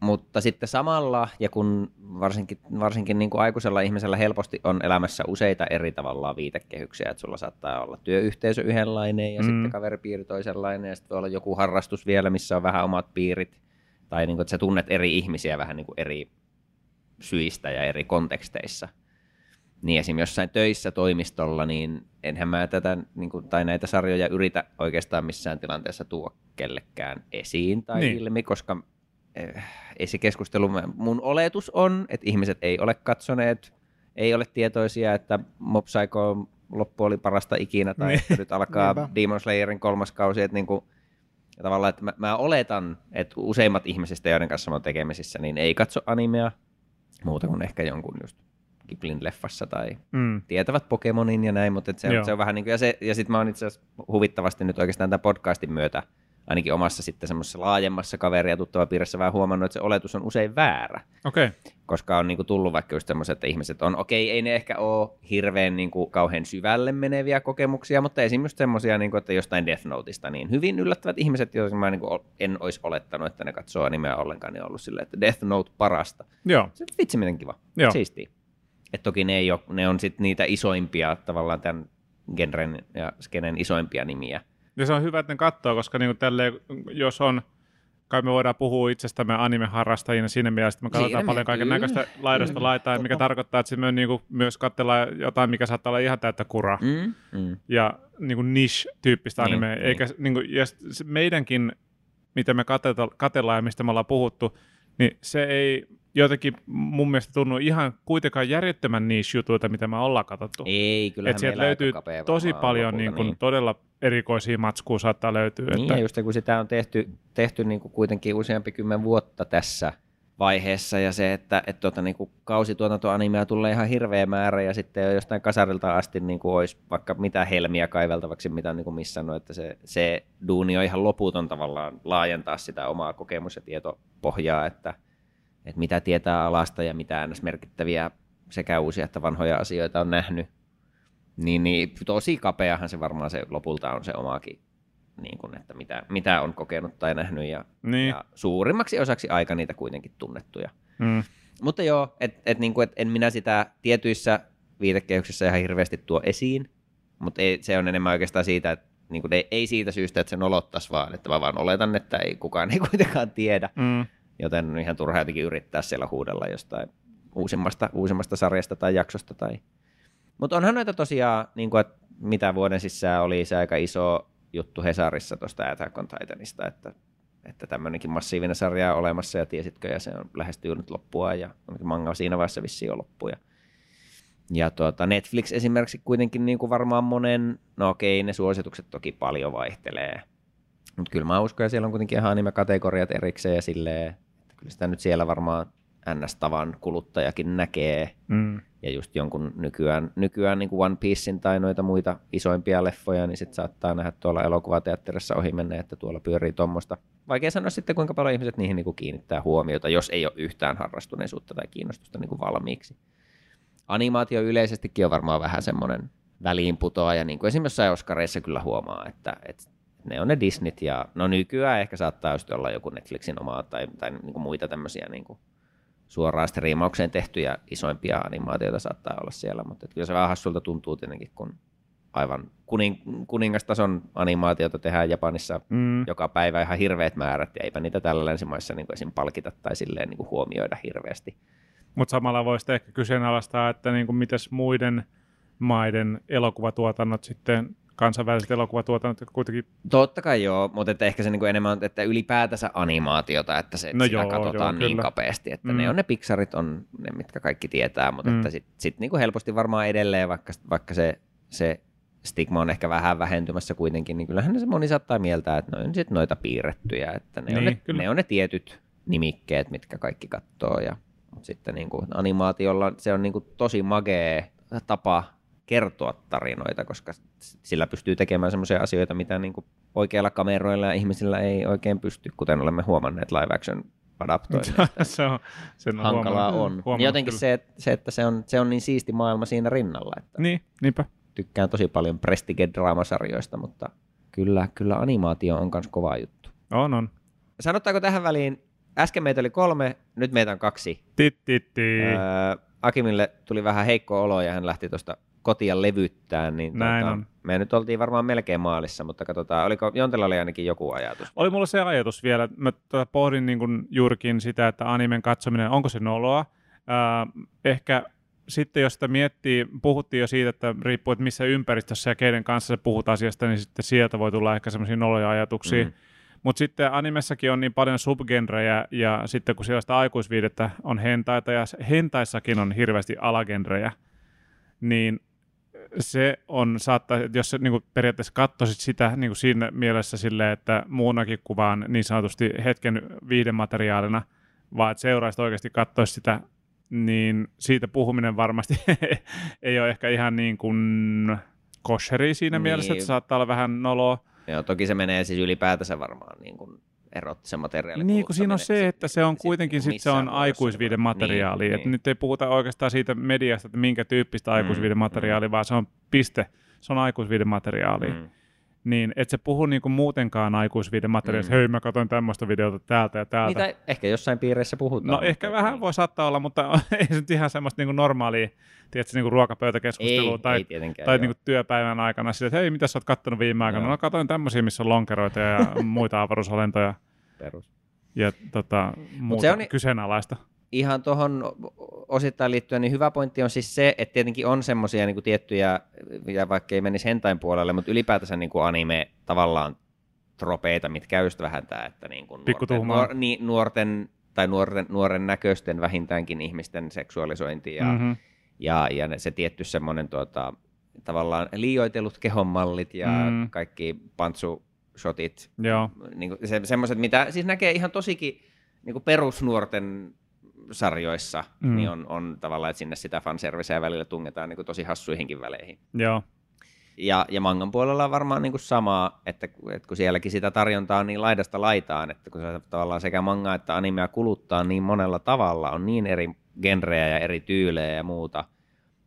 [SPEAKER 1] Mutta sitten samalla, ja kun varsinkin, varsinkin niin kuin aikuisella ihmisellä helposti on elämässä useita eri tavallaan viitekehyksiä, että sulla saattaa olla työyhteisö yhdenlainen ja mm. sitten kaveripiiri toisenlainen ja sitten voi olla joku harrastus vielä, missä on vähän omat piirit, tai niin kuin, että sä tunnet eri ihmisiä vähän niin kuin eri syistä ja eri konteksteissa. Niin esim. jossain töissä toimistolla, niin enhän mä tätä, niin kuin, tai näitä sarjoja yritä oikeastaan missään tilanteessa tuo kellekään esiin tai niin. ilmi, koska eh, ei se keskustelu, mun oletus on, että ihmiset ei ole katsoneet, ei ole tietoisia, että Mob Psycho loppu oli parasta ikinä, tai niin. että nyt alkaa Demon Slayerin kolmas kausi, että niin kuin, ja tavallaan, että mä, mä oletan, että useimmat ihmisistä, joiden kanssa mä tekemisissä, niin ei katso animea, muuta kuin ehkä jonkun just Giblin leffassa tai mm. tietävät Pokemonin ja näin, mutta se, on, se on vähän niin kuin, ja, se, ja sitten mä oon itse asiassa huvittavasti nyt oikeastaan tämän podcastin myötä ainakin omassa sitten semmoisessa laajemmassa kaveri- ja piirissä vähän huomannut, että se oletus on usein väärä.
[SPEAKER 2] Okay.
[SPEAKER 1] Koska on niin kuin tullut vaikka just semmoiset, että ihmiset on, okei, okay, ei ne ehkä ole hirveän niin kuin kauhean syvälle meneviä kokemuksia, mutta esimerkiksi semmoisia, niin kuin, että jostain Death Noteista, niin hyvin yllättävät ihmiset, joita mä niin kuin en olisi olettanut, että ne katsoo nimeä ollenkaan, niin on ollut silleen, että Death Note parasta.
[SPEAKER 2] Joo.
[SPEAKER 1] Se vitsi miten kiva. Joo. Siistiä. Et toki ne, ei ole, ne on sitten niitä isoimpia, tavallaan tämän genren ja skenen isoimpia nimiä.
[SPEAKER 2] Ja se on hyvä, että ne katsoo, koska niin tälleen, jos on, kai me voidaan puhua itsestämme anime-harrastajina siinä mielessä, että me katsotaan siinä paljon kaiken näköistä laidasta laitaa, mikä tarkoittaa, että me niin kuin myös katsellaan jotain, mikä saattaa olla ihan täyttä kuraa. Mm, mm. Ja niin kuin niche-tyyppistä niin, animea. Niin. Eikä, niin kuin, ja meidänkin, mitä me katellaan ja mistä me ollaan puhuttu, niin se ei jotenkin mun mielestä tunnu ihan kuitenkaan järjettömän niissä jutuilta, mitä me ollaan katsottu.
[SPEAKER 1] Ei, kyllä
[SPEAKER 2] Et sieltä löytyy tosi paljon niin kuin, niin. todella erikoisia matskuja saattaa löytyä.
[SPEAKER 1] Niin,
[SPEAKER 2] että...
[SPEAKER 1] ja just kun sitä on tehty, tehty niin kuin kuitenkin useampi kymmen vuotta tässä vaiheessa, ja se, että et tuota, niin kuin kausituotantoanimea tulee ihan hirveä määrä, ja sitten jo jostain kasarilta asti niin kuin olisi vaikka mitä helmiä kaiveltavaksi, mitä on niin kuin missannut, että se, se duuni on ihan loputon tavallaan laajentaa sitä omaa kokemus- ja tietopohjaa, että – että mitä tietää alasta ja mitä ns. merkittäviä sekä uusia että vanhoja asioita on nähnyt. Niin, niin tosi kapeahan se varmaan se lopulta on se omaakin, niin kuin, että mitä, mitä on kokenut tai nähnyt. Ja, niin. ja suurimmaksi osaksi aika niitä kuitenkin tunnettuja. Mm. Mutta joo, et, et, niin kuin, et en minä sitä tietyissä viitekehyksissä ihan hirveästi tuo esiin, mutta ei, se on enemmän oikeastaan siitä, että niin kuin, ei, ei siitä syystä, että se nolottaisi vaan, että mä vaan oletan, että ei kukaan ei <laughs> kuitenkaan tiedä. Mm joten on ihan turha jotenkin yrittää siellä huudella jostain uusimmasta, uusimmasta sarjasta tai jaksosta. Tai... Mutta onhan noita tosiaan, niin kuin, että mitä vuoden sisään oli se aika iso juttu Hesarissa tuosta Attack on Titanista, että, että tämmöinenkin massiivinen sarja on olemassa ja tiesitkö, ja se on lähestyy nyt loppua ja manga siinä vaiheessa vissiin on loppu. Ja, ja tuota, Netflix esimerkiksi kuitenkin niin kuin varmaan monen, no okei, ne suositukset toki paljon vaihtelee, mutta kyllä mä uskon, että siellä on kuitenkin ihan anime-kategoriat erikseen ja silleen, kyllä sitä nyt siellä varmaan NS-tavan kuluttajakin näkee. Mm. Ja just jonkun nykyään, nykyään niin kuin One Piecein tai noita muita isoimpia leffoja, niin sitten saattaa nähdä tuolla elokuvateatterissa ohi mennä, että tuolla pyörii tuommoista. Vaikea sanoa sitten, kuinka paljon ihmiset niihin niin kuin kiinnittää huomiota, jos ei ole yhtään harrastuneisuutta tai kiinnostusta niin kuin valmiiksi. Animaatio yleisestikin on varmaan vähän semmoinen väliinputoa, ja niin kuin esimerkiksi jossain Oscareissa kyllä huomaa, että, että ne on ne Disneyt ja no nykyään ehkä saattaa just olla joku Netflixin omaa tai, tai niin kuin muita tämmöisiä niin kuin suoraan striimaukseen tehtyjä isoimpia animaatioita saattaa olla siellä, mutta kyllä se vähän hassulta tuntuu tietenkin, kun aivan kuning, kuningastason animaatiota tehdään Japanissa mm. joka päivä ihan hirveät määrät, ja eipä niitä tällä länsimaissa niin esim. palkita tai silleen niin kuin huomioida hirveästi.
[SPEAKER 2] Mutta samalla voisi ehkä kyseenalaistaa, että niin kuin mitäs muiden maiden elokuvatuotannot sitten kansainväliset elokuvatuotannot kuitenkin...
[SPEAKER 1] Totta kai joo, mutta että ehkä se niin kuin enemmän on, että ylipäätänsä animaatiota, että se, no sitä joo, katsotaan joo, niin kyllä. kapeasti, että mm. ne on ne Pixarit, on ne, mitkä kaikki tietää, mutta mm. että sitten sit niin kuin helposti varmaan edelleen, vaikka, vaikka se, se stigma on ehkä vähän vähentymässä kuitenkin, niin kyllähän se moni saattaa mieltää, että ne on sitten noita piirrettyjä, että ne, niin, on ne, ne on ne tietyt nimikkeet, mitkä kaikki katsoo, ja mutta sitten niin kuin animaatiolla se on niin kuin tosi magee tapa kertoa tarinoita, koska sillä pystyy tekemään semmoisia asioita, mitä niin kuin oikeilla kameroilla ja ihmisillä ei oikein pysty, kuten olemme huomanneet live action adaptoinnista. <laughs>
[SPEAKER 2] se on, sen on
[SPEAKER 1] Hankalaa
[SPEAKER 2] huomannut-
[SPEAKER 1] on.
[SPEAKER 2] huomannut
[SPEAKER 1] Niin jotenkin
[SPEAKER 2] kyllä.
[SPEAKER 1] se, että- se, että se on, se on niin siisti maailma siinä rinnalla, että
[SPEAKER 2] Niin, niinpä.
[SPEAKER 1] tykkään tosi paljon Prestige-draamasarjoista, mutta kyllä, kyllä animaatio on myös kova juttu.
[SPEAKER 2] On, on.
[SPEAKER 1] Sanotaanko tähän väliin, äsken meitä oli kolme, nyt meitä on kaksi.
[SPEAKER 2] Titti.
[SPEAKER 1] Öö, Akimille tuli vähän heikko olo ja hän lähti tuosta kotia levyttään, niin
[SPEAKER 2] Näin
[SPEAKER 1] tuota,
[SPEAKER 2] on.
[SPEAKER 1] me nyt oltiin varmaan melkein maalissa, mutta katsotaan, oliko Jontella oli ainakin joku ajatus.
[SPEAKER 2] Oli mulla se ajatus vielä, mä tota pohdin niin kuin juurikin sitä, että animen katsominen, onko se noloa? Ää, ehkä sitten jos sitä miettii, puhuttiin jo siitä, että riippuu, että missä ympäristössä ja keiden kanssa se puhut asiasta, niin sitten sieltä voi tulla ehkä semmoisia noloja ajatuksia.
[SPEAKER 1] Mm.
[SPEAKER 2] Mutta sitten animessakin on niin paljon subgenrejä, ja sitten kun siellä sitä aikuisviidettä on hentaita, ja hentaissakin on hirveästi alagenrejä, niin se on saattaa, että jos sä niin periaatteessa katsoisit sitä niin kuin siinä mielessä silleen, että muunakin kuvaan niin sanotusti hetken viihdemateriaalina, vaan että seuraisit oikeasti katsoisit sitä, niin siitä puhuminen varmasti <laughs> ei ole ehkä ihan niin kuin kosheri siinä
[SPEAKER 1] Niin.
[SPEAKER 2] niin. mielessä, että saattaa olla vähän noloa.
[SPEAKER 1] Joo, toki se menee siis ylipäätänsä varmaan niin kuin erot se materiaali.
[SPEAKER 2] Niin, kun siinä on se, että se on kuitenkin sit se on aikuisviiden materiaali.
[SPEAKER 1] Niin,
[SPEAKER 2] Niin,
[SPEAKER 1] niin.
[SPEAKER 2] Nyt ei puhuta oikeastaan siitä mediasta, että minkä tyyppistä aikuisviiden materiaali, vaan se on piste. Se on aikuisviiden materiaali.
[SPEAKER 1] Mm.
[SPEAKER 2] Niin, et se puhu niinku muutenkaan aikuisviiden materiaalista,
[SPEAKER 1] Mm.
[SPEAKER 2] hei mä katsoin tämmöistä videota täältä ja täältä.
[SPEAKER 1] Niitä ehkä jossain piireissä puhutaan.
[SPEAKER 2] No
[SPEAKER 1] mutta-
[SPEAKER 2] ehkä vähän voi saattaa olla, mutta <laughs> ei se nyt ihan semmoista niinku normaalia, tiedätkö, niinku ruokapöytäkeskustelua
[SPEAKER 1] ei,
[SPEAKER 2] tai,
[SPEAKER 1] ei
[SPEAKER 2] tai niinku työpäivän aikana sille, että hei, mitä sä oot kattonut viime aikana?
[SPEAKER 1] Joo.
[SPEAKER 2] No katoin tämmöisiä, missä on lonkeroita ja <laughs> muita avaruusolentoja
[SPEAKER 1] Perus.
[SPEAKER 2] ja tota, muuta
[SPEAKER 1] se on-
[SPEAKER 2] kyseenalaista.
[SPEAKER 1] Ihan tuohon osittain liittyen, niin hyvä pointti on siis se, että tietenkin on semmoisia niin tiettyjä, ja vaikka ei menisi hentain puolelle, mutta ylipäätänsä niin kuin anime tavallaan tropeita, mitkä just vähän tämä, että niin kuin nuorten, nuor, niin, nuorten tai nuoren, nuoren näköisten vähintäänkin ihmisten seksuaalisointi ja, mm-hmm.
[SPEAKER 2] Mhm.
[SPEAKER 1] ja, ja se tietty semmoinen tuota, tavallaan liioitellut kehonmallit ja mm.
[SPEAKER 2] Mm.
[SPEAKER 1] kaikki pantsushotit
[SPEAKER 2] Joo,
[SPEAKER 1] niin kuin se, semmoiset, mitä siis näkee ihan tosikin niin kuin perusnuorten sarjoissa, mm. Niin on, on tavallaan, että sinne sitä fanserviceä välillä tungetaan niin kuin tosi hassuihinkin väleihin.
[SPEAKER 2] joo.
[SPEAKER 1] Ja, ja mangan puolella on varmaan niin kuin samaa, että, että kun sielläkin sitä tarjontaa on niin laidasta laitaan, että kun se tavallaan sekä manga että animea kuluttaa niin monella tavalla, on niin eri genrejä ja eri tyylejä ja muuta,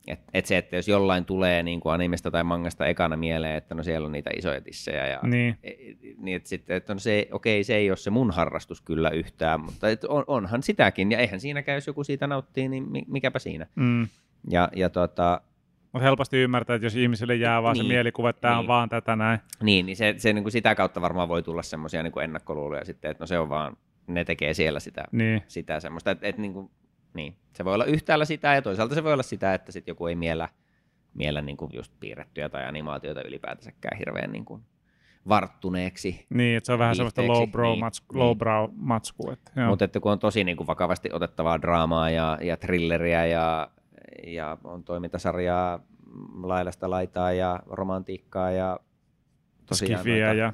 [SPEAKER 1] että et se, että jos jollain tulee niin kuin animesta tai mangasta ekana mieleen, että no siellä on niitä isoja tissejä ja
[SPEAKER 2] Niin.
[SPEAKER 1] E- niin että sitten, että on se, okei, se ei ole se mun harrastus kyllä yhtään, mutta et on, onhan sitäkin, ja eihän siinä käy, jos joku siitä nauttii, niin mi- mikäpä siinä.
[SPEAKER 2] Mm.
[SPEAKER 1] Ja, ja tota,
[SPEAKER 2] Mutta helposti ymmärtää, että jos ihmisille jää vaan
[SPEAKER 1] Niin.
[SPEAKER 2] se mielikuva, että tämä
[SPEAKER 1] Niin.
[SPEAKER 2] on vaan tätä näin.
[SPEAKER 1] niin, niin se, se niin kuin sitä kautta varmaan voi tulla semmoisia niin ennakkoluuloja sitten, että no se on vaan, ne tekee siellä sitä,
[SPEAKER 2] Niin.
[SPEAKER 1] sitä semmoista, että, että niin kuin, niin, se voi olla yhtäällä sitä, ja toisaalta se voi olla sitä, että sitten joku ei miellä, miellä niin kuin just piirrettyjä tai animaatioita ylipäätänsäkään hirveän niin kuin varttuneeksi.
[SPEAKER 2] Niin, että se on vähän semmoista
[SPEAKER 1] Viihteeksi,
[SPEAKER 2] lowbrow,
[SPEAKER 1] niin,
[SPEAKER 2] matsku,
[SPEAKER 1] niin.
[SPEAKER 2] Että, joo.
[SPEAKER 1] Mutta että kun on tosi niin kuin vakavasti otettavaa draamaa ja, ja thrilleriä ja, ja on toimintasarjaa laidasta laitaa ja romantiikkaa ja tosiaan
[SPEAKER 2] Skifiä
[SPEAKER 1] noita,
[SPEAKER 2] ja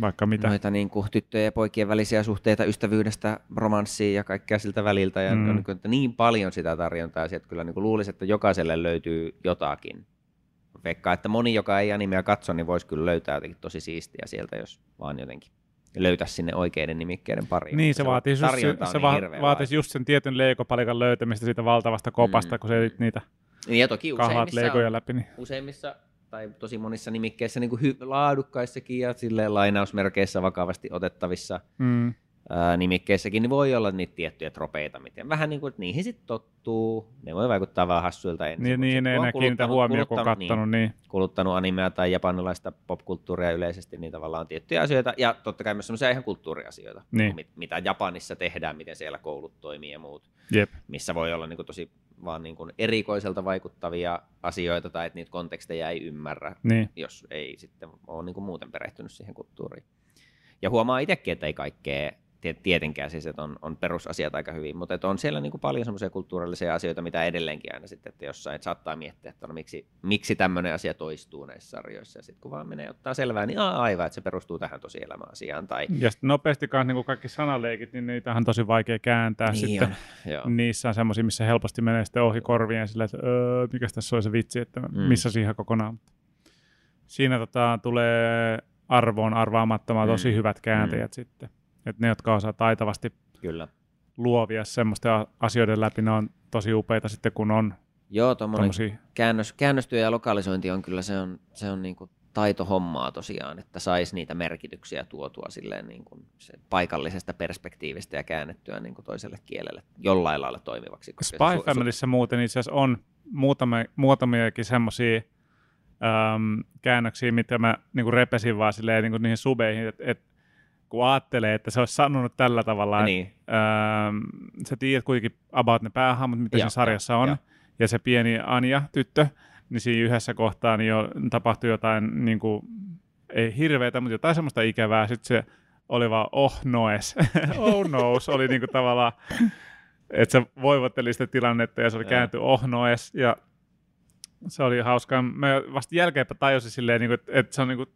[SPEAKER 2] vaikka mitä.
[SPEAKER 1] noita niin kuin tyttöjen ja poikien välisiä suhteita, ystävyydestä, romanssiin ja kaikkea siltä väliltä. Ja
[SPEAKER 2] Mm.
[SPEAKER 1] on niin, kuin, että niin paljon sitä tarjontaa, sieltä kyllä niin kuin luulisi, että jokaiselle löytyy jotakin. Veikkaa, että moni, joka ei animea katso, niin voisi kyllä löytää jotenkin tosi siistiä sieltä, jos vaan jotenkin löytäisi sinne oikeiden nimikkeiden pariin.
[SPEAKER 2] Niin,
[SPEAKER 1] Mutta
[SPEAKER 2] se, vaatii just, se,
[SPEAKER 1] on
[SPEAKER 2] se
[SPEAKER 1] niin
[SPEAKER 2] va- vaatisi just sen tietyn leikopalikan löytämistä siitä valtavasta kopasta,
[SPEAKER 1] Mm,
[SPEAKER 2] kun se niitä
[SPEAKER 1] Niin, ja toki useimmissa,
[SPEAKER 2] leikoja läpi. Niin.
[SPEAKER 1] useimmissa tai tosi monissa nimikkeissä niin kuin hy- laadukkaissakin ja silleen lainausmerkeissä vakavasti otettavissa
[SPEAKER 2] Mm.
[SPEAKER 1] ää, nimikkeissäkin niin voi olla niitä tiettyjä tropeita, miten vähän niin kuin, että niihin sitten tottuu. Ne voi vaikuttaa vähän hassuilta ensin.
[SPEAKER 2] Niin, niin
[SPEAKER 1] on
[SPEAKER 2] enää kiinnitä huomioon, kun on kattonut. Niin.
[SPEAKER 1] Niin, kuluttanut animea tai japanilaista popkulttuuria yleisesti, niin tavallaan tiettyjä asioita, ja totta kai myös semmoisia ihan kulttuuriasioita,
[SPEAKER 2] Niin.
[SPEAKER 1] mit, mitä Japanissa tehdään, miten siellä koulut toimii ja muut
[SPEAKER 2] Jep.
[SPEAKER 1] missä voi olla niin kuin tosi vaan niin kuin erikoiselta vaikuttavia asioita tai että niitä konteksteja ei ymmärrä,
[SPEAKER 2] Niin.
[SPEAKER 1] jos ei sitten ole niin kuin muuten perehtynyt siihen kulttuuriin. Ja huomaa itsekin, että ei kaikkea tietenkään siis, että on, on perusasiat aika hyvin, mutta että on siellä niin kuin paljon semmoisia kulttuurillisia asioita, mitä edelleenkin aina sitten, että jossain että saattaa miettiä, että no, miksi, miksi tämmöinen asia toistuu näissä sarjoissa, ja sitten kun vaan menee ottaa selvää, niin aivan, että se perustuu tähän tosielämään asiaan. Tai...
[SPEAKER 2] Ja sitten nopeasti kanssa niin kuin kaikki sanaleikit, niin niitä on tosi vaikea kääntää niin sitten. On, joo. Niissä on semmoisia, missä helposti menee sitten ohi korvien sillä, että öö, mikä tässä on se vitsi, että mm. missä siihen kokonaan. Siinä tota, tulee arvoon arvaamattomaan mm. tosi hyvät kääntäjät mm. sitten. Että ne, jotka osaa taitavasti
[SPEAKER 1] Kyllä.
[SPEAKER 2] luovia semmoista asioiden läpi, ne on tosi upeita sitten, kun on
[SPEAKER 1] Joo, tuommoinen käännös, käännöstyö ja lokalisointi on kyllä, se on, se on niinku taitohommaa tosiaan, että saisi niitä merkityksiä tuotua silleen niin kuin se paikallisesta perspektiivistä ja käännettyä niin kuin toiselle kielelle jollain lailla toimivaksi.
[SPEAKER 2] Spy su- Familyssä su- muuten itse asiassa on muutamia, muutamiakin semmoisia ähm, käännöksiä, mitä mä niin kuin repesin vaan silleen, niin kuin niihin subeihin, että et, kun ajattelee, että se olisi sanonut tällä tavalla, niin. ähm, sä tiedät kuitenkin about ne päähahmot, mitä siinä sarjassa on, ja. ja se pieni Anja, tyttö, niin siinä yhdessä kohtaa niin jo tapahtui jotain, niin kuin, ei hirveätä, mutta jotain semmoista ikävää. Sitten se oli vaan oh noes, <laughs> oh noes, oli niin kuin tavallaan, että se voivotteli sitä tilannetta ja se oli käänty oh noes. Ja se oli hauskaa. Mä vasta jälkeenpäin tajusin silleen, niin kuin, että se on niin kuin,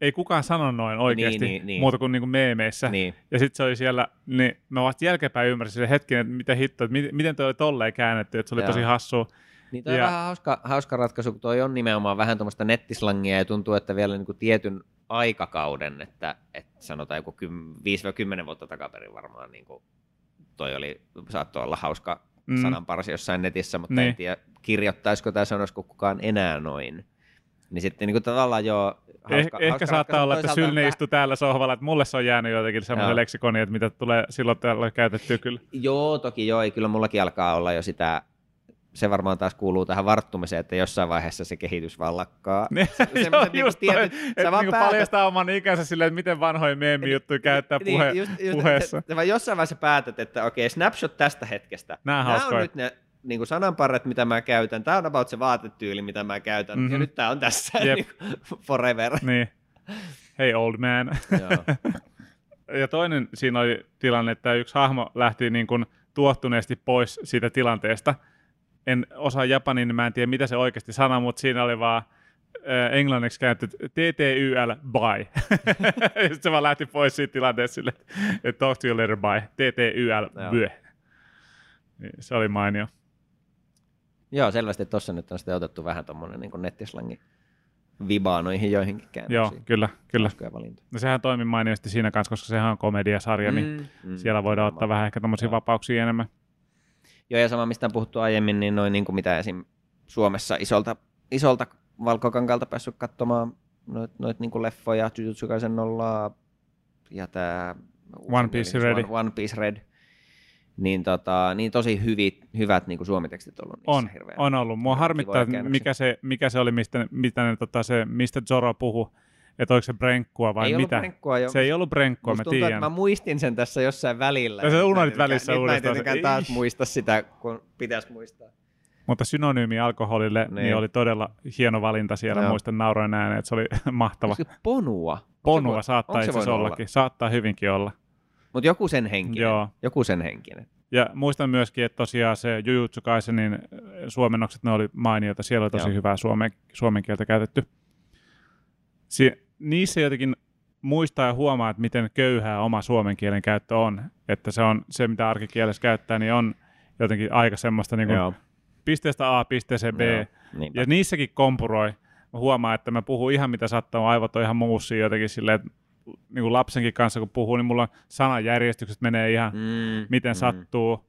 [SPEAKER 2] ei kukaan sano noin oikeasti, niin, niin, niin. muuta kuin, niin kuin meemeissä. Niin. Ja sitten se oli siellä, niin mä vasta jälkeenpäin ymmärsin sen hetken, että mitä hitto, että miten toi oli tolleen käännetty, että se oli Joo. tosi hassua.
[SPEAKER 1] Niin toi ja... on vähän hauska, hauska ratkaisu, kun toi on nimenomaan vähän tuommoista nettislangia ja tuntuu, että vielä niin kuin tietyn aikakauden, että, että sanotaan joku 5-10 vuotta takaperin varmaan niin kuin toi oli, saattoi olla hauska mm. sananparsi jossain netissä, mutta niin. en tiedä kirjoittaisiko tai sanoisiko kukaan enää noin. Niin sitten niin kuin tavallaan jo
[SPEAKER 2] hauska, eh, Ehkä saattaa olla, että Sylne istui täällä sohvalla, että mulle se on jäänyt jotenkin semmoinen leksikoni, että mitä tulee silloin täällä käytettyä kyllä.
[SPEAKER 1] Joo, toki joo, kyllä mullakin alkaa olla jo sitä se varmaan taas kuuluu tähän varttumiseen, että jossain vaiheessa se kehitys vaan lakkaa.
[SPEAKER 2] Ne, <laughs> joo, niin just tietyt, toi, että niin päätät... paljastaa oman ikänsä silleen, että miten vanhoja meemi-juttuja käyttää niin, puhe, just, just, puheessa.
[SPEAKER 1] Että, vaan jossain vaiheessa päätät, että okei, okay, snapshot tästä hetkestä.
[SPEAKER 2] Nämä, Nämä
[SPEAKER 1] on nyt ne niin kuin sananparret, mitä mä käytän. Tämä on about se vaatetyyli, mitä mä käytän. Mm-hmm. Ja mhm. nyt tämä on tässä yep. niin <laughs> forever.
[SPEAKER 2] Niin. Hey old man. ja toinen siinä oli tilanne, että yksi hahmo lähti niin kuin tuottuneesti pois siitä tilanteesta – en osaa japanin, niin mä en tiedä mitä se oikeasti sanoo, mutta siinä oli vaan äh, englanniksi kääntty TTYL bye. <laughs> Sitten se vaan lähti pois siitä tilanteesta sille, että talk to you later bye. TTYL bye. Niin, se oli mainio.
[SPEAKER 1] Joo, selvästi tuossa nyt on sitten otettu vähän tuommoinen niin nettislangi vibaa noihin joihinkin käännöksiin.
[SPEAKER 2] Joo, kyllä, kyllä. No sehän toimii mainiosti siinä kanssa, koska sehän on komediasarja, niin mm, niin mm, siellä voidaan ottaa vähän ehkä tämmöisiä vapauksia enemmän.
[SPEAKER 1] Joo, ja sama mistä on puhuttu aiemmin, niin noin niin kuin mitä esim. Suomessa isolta, isolta valkokankalta päässyt katsomaan noit, noit niin kuin leffoja, Jujutsu Kaisen nollaa ja tämä
[SPEAKER 2] One Piece Red.
[SPEAKER 1] One, One Piece Red. Niin, tota, niin tosi hyvit, hyvät niin kuin suomitekstit ollut niissä
[SPEAKER 2] on, hirveän. On ollut. Mua harmittaa, mikä se, mikä se oli, mistä, mitä ne, tota, se, mistä Zoro puhui että oliko se brenkkua vai
[SPEAKER 1] ei
[SPEAKER 2] mitä?
[SPEAKER 1] Brenkkua, jo.
[SPEAKER 2] Se ei ollut brenkkua,
[SPEAKER 1] Musta
[SPEAKER 2] mä tiedän.
[SPEAKER 1] Että mä muistin sen tässä jossain välillä.
[SPEAKER 2] Ja se unohdit välissä
[SPEAKER 1] nyt
[SPEAKER 2] uudestaan.
[SPEAKER 1] Nyt mä en taas muista sitä, kun pitäisi muistaa.
[SPEAKER 2] Mutta synonyymi alkoholille niin. niin oli todella hieno valinta siellä. Joo. Muistan nauroin ääneen, että se oli <laughs> mahtava.
[SPEAKER 1] Onko ponua?
[SPEAKER 2] Ponua se saattaa itse ollakin. Olla? Saattaa hyvinkin olla.
[SPEAKER 1] Mutta joku sen henkinen. Joo. Joku sen henkinen.
[SPEAKER 2] Ja muistan myöskin, että tosiaan se Jujutsu Kaisenin suomennokset, ne oli mainioita. Siellä oli tosi Joo. hyvää suomen, suomen kieltä käytetty. Si- niissä jotenkin muistaa ja huomaa, että miten köyhää oma suomen kielen käyttö on. Että se on se, mitä arkikielessä käyttää, niin on jotenkin aika semmoista niin kuin pisteestä A pisteeseen B. Joo, ja niissäkin kompuroi. Mä huomaan, että mä puhun ihan mitä sattuu, aivot on ihan muussia jotenkin silleen, että niin kuin lapsenkin kanssa kun puhuu, niin mulla sanajärjestykset menee ihan mm, miten mm. sattuu.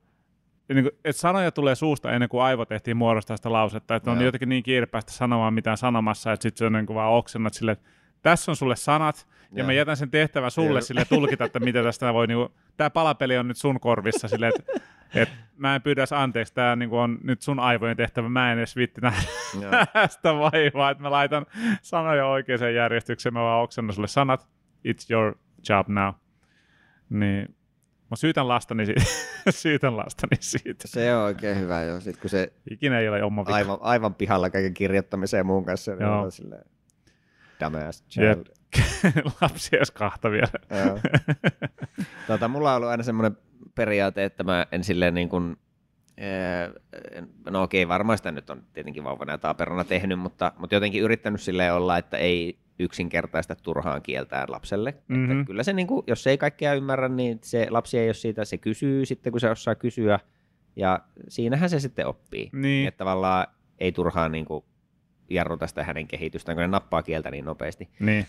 [SPEAKER 2] Ja niin kuin, että sanoja tulee suusta ennen kuin aivot ehtii muodostaa sitä lausetta. Että on jotenkin niin kiirepäistä sanomaan mitään sanomassa, että sitten se on niin kuin vaan oksennat silleen, että tässä on sulle sanat, ja, ja mä jätän sen tehtävän sulle sille tulkita, että mitä tästä voi, niinku, tämä palapeli on nyt sun korvissa, sille, että et mä en pyydä anteeksi, tämä niinku on nyt sun aivojen tehtävä, mä en edes vitti nähdä <laughs> sitä vaivaa, että mä laitan sanoja oikeaan järjestykseen, mä vaan oksennan sulle sanat, it's your job now. Niin Mä syytän lastani siitä. <laughs> syytän lastani siitä.
[SPEAKER 1] Se on oikein hyvä jo. Sit kun se
[SPEAKER 2] Ikinä ei ole oma
[SPEAKER 1] aivan, aivan pihalla kaiken kirjoittamiseen muun kanssa. Niin Joo. Niin silleen, dumbass child. <laughs>
[SPEAKER 2] Lapsia edes kahta vielä. <laughs>
[SPEAKER 1] tota, mulla on ollut aina semmoinen periaate, että mä en silleen niin kuin, no okei, varmaan sitä nyt on tietenkin vauvana ja taaperona tehnyt, mutta, mutta jotenkin yrittänyt silleen olla, että ei yksinkertaista turhaan kieltään lapselle. Mm-hmm. Että kyllä se, niin kuin, jos ei kaikkea ymmärrä, niin se lapsi ei ole siitä, se kysyy sitten, kun se osaa kysyä, ja siinähän se sitten oppii.
[SPEAKER 2] Niin.
[SPEAKER 1] Että tavallaan ei turhaan niin kuin, jarruta sitä hänen kehitystään, kun ne nappaa kieltä niin nopeasti.
[SPEAKER 2] Niin.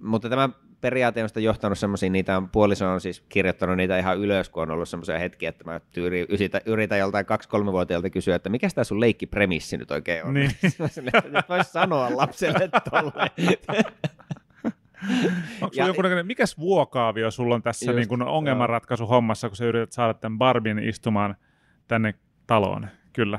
[SPEAKER 1] Mutta tämä periaate on sitä johtanut semmoisiin, niitä on, puoliso on siis kirjoittanut niitä ihan ylös, kun on ollut semmoisia hetkiä, että mä tyyri, yritän, yritän joltain kaksi-kolmevuotiaalta kysyä, että mikä tämä sun leikkipremissi nyt oikein on.
[SPEAKER 2] Niin. <laughs>
[SPEAKER 1] voisi sanoa lapselle tolle. <laughs>
[SPEAKER 2] Onko sulla joku mikäs vuokaavio sulla on tässä niin kuin ongelmanratkaisu hommassa, kun sä yrität saada tämän Barbin istumaan tänne taloon? Kyllä.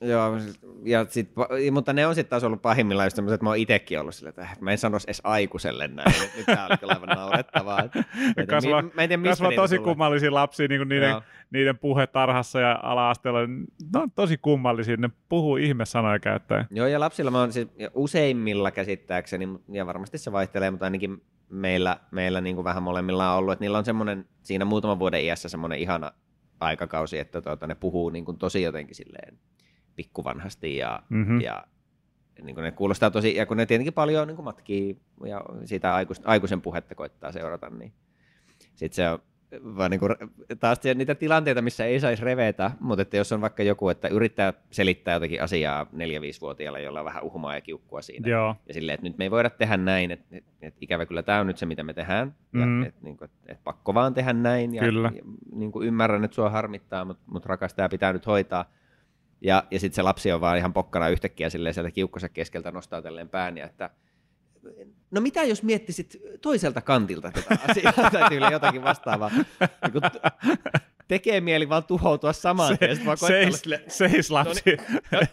[SPEAKER 1] Joo, ja sit, mutta ne on sitten taas ollut pahimmillaan just että mä oon itsekin ollut sille, että mä en sanoisi edes aikuiselle näin. Nyt tää oli kyllä aivan naurettavaa. Että, <laughs>
[SPEAKER 2] kasvaa, mä en tiedä, kasvaa tosi tulee. kummallisia lapsia, niin kuin niiden, niiden puhe tarhassa ja ala-asteella. Ne on tosi kummallisia, ne puhuu ihmesanoja käyttäen.
[SPEAKER 1] Joo, ja lapsilla mä oon siis useimmilla käsittääkseni, ja varmasti se vaihtelee, mutta ainakin meillä, meillä niin kuin vähän molemmilla on ollut, että niillä on semmoinen siinä muutaman vuoden iässä semmoinen ihana aikakausi, että tuota, ne puhuu niin kuin tosi jotenkin silleen pikkuvanhasti ja, mm-hmm. ja niin kuin ne kuulostaa tosi, ja kun ne tietenkin paljon niin kuin matkii ja siitä aikus, aikuisen puhetta koittaa seurata, niin sitten se on vaan niin kuin, taas niitä tilanteita, missä ei saisi revetä, mutta että jos on vaikka joku, että yrittää selittää jotakin asiaa 4-5-vuotiaalle, jolla on vähän uhmaa ja kiukkua siinä,
[SPEAKER 2] Joo.
[SPEAKER 1] ja silleen, että nyt me ei voida tehdä näin, että, että, että ikävä kyllä tämä on nyt se, mitä me tehdään, mm. ja että, niin kuin, että pakko vaan tehdä näin, ja,
[SPEAKER 2] kyllä.
[SPEAKER 1] ja niin kuin ymmärrän, että sua harmittaa, mutta, mutta rakas, tämä pitää nyt hoitaa, ja, ja sitten se lapsi on vaan ihan pokkana yhtäkkiä silleen sieltä kiukkosen keskeltä nostaa tälleen pään, ja että no mitä jos miettisit toiselta kantilta tätä asiaa <laughs> tai jotakin vastaavaa. Niin tekee mieli vaan tuhoutua samaan
[SPEAKER 2] se, seis, seis lapsi.
[SPEAKER 1] No, niin,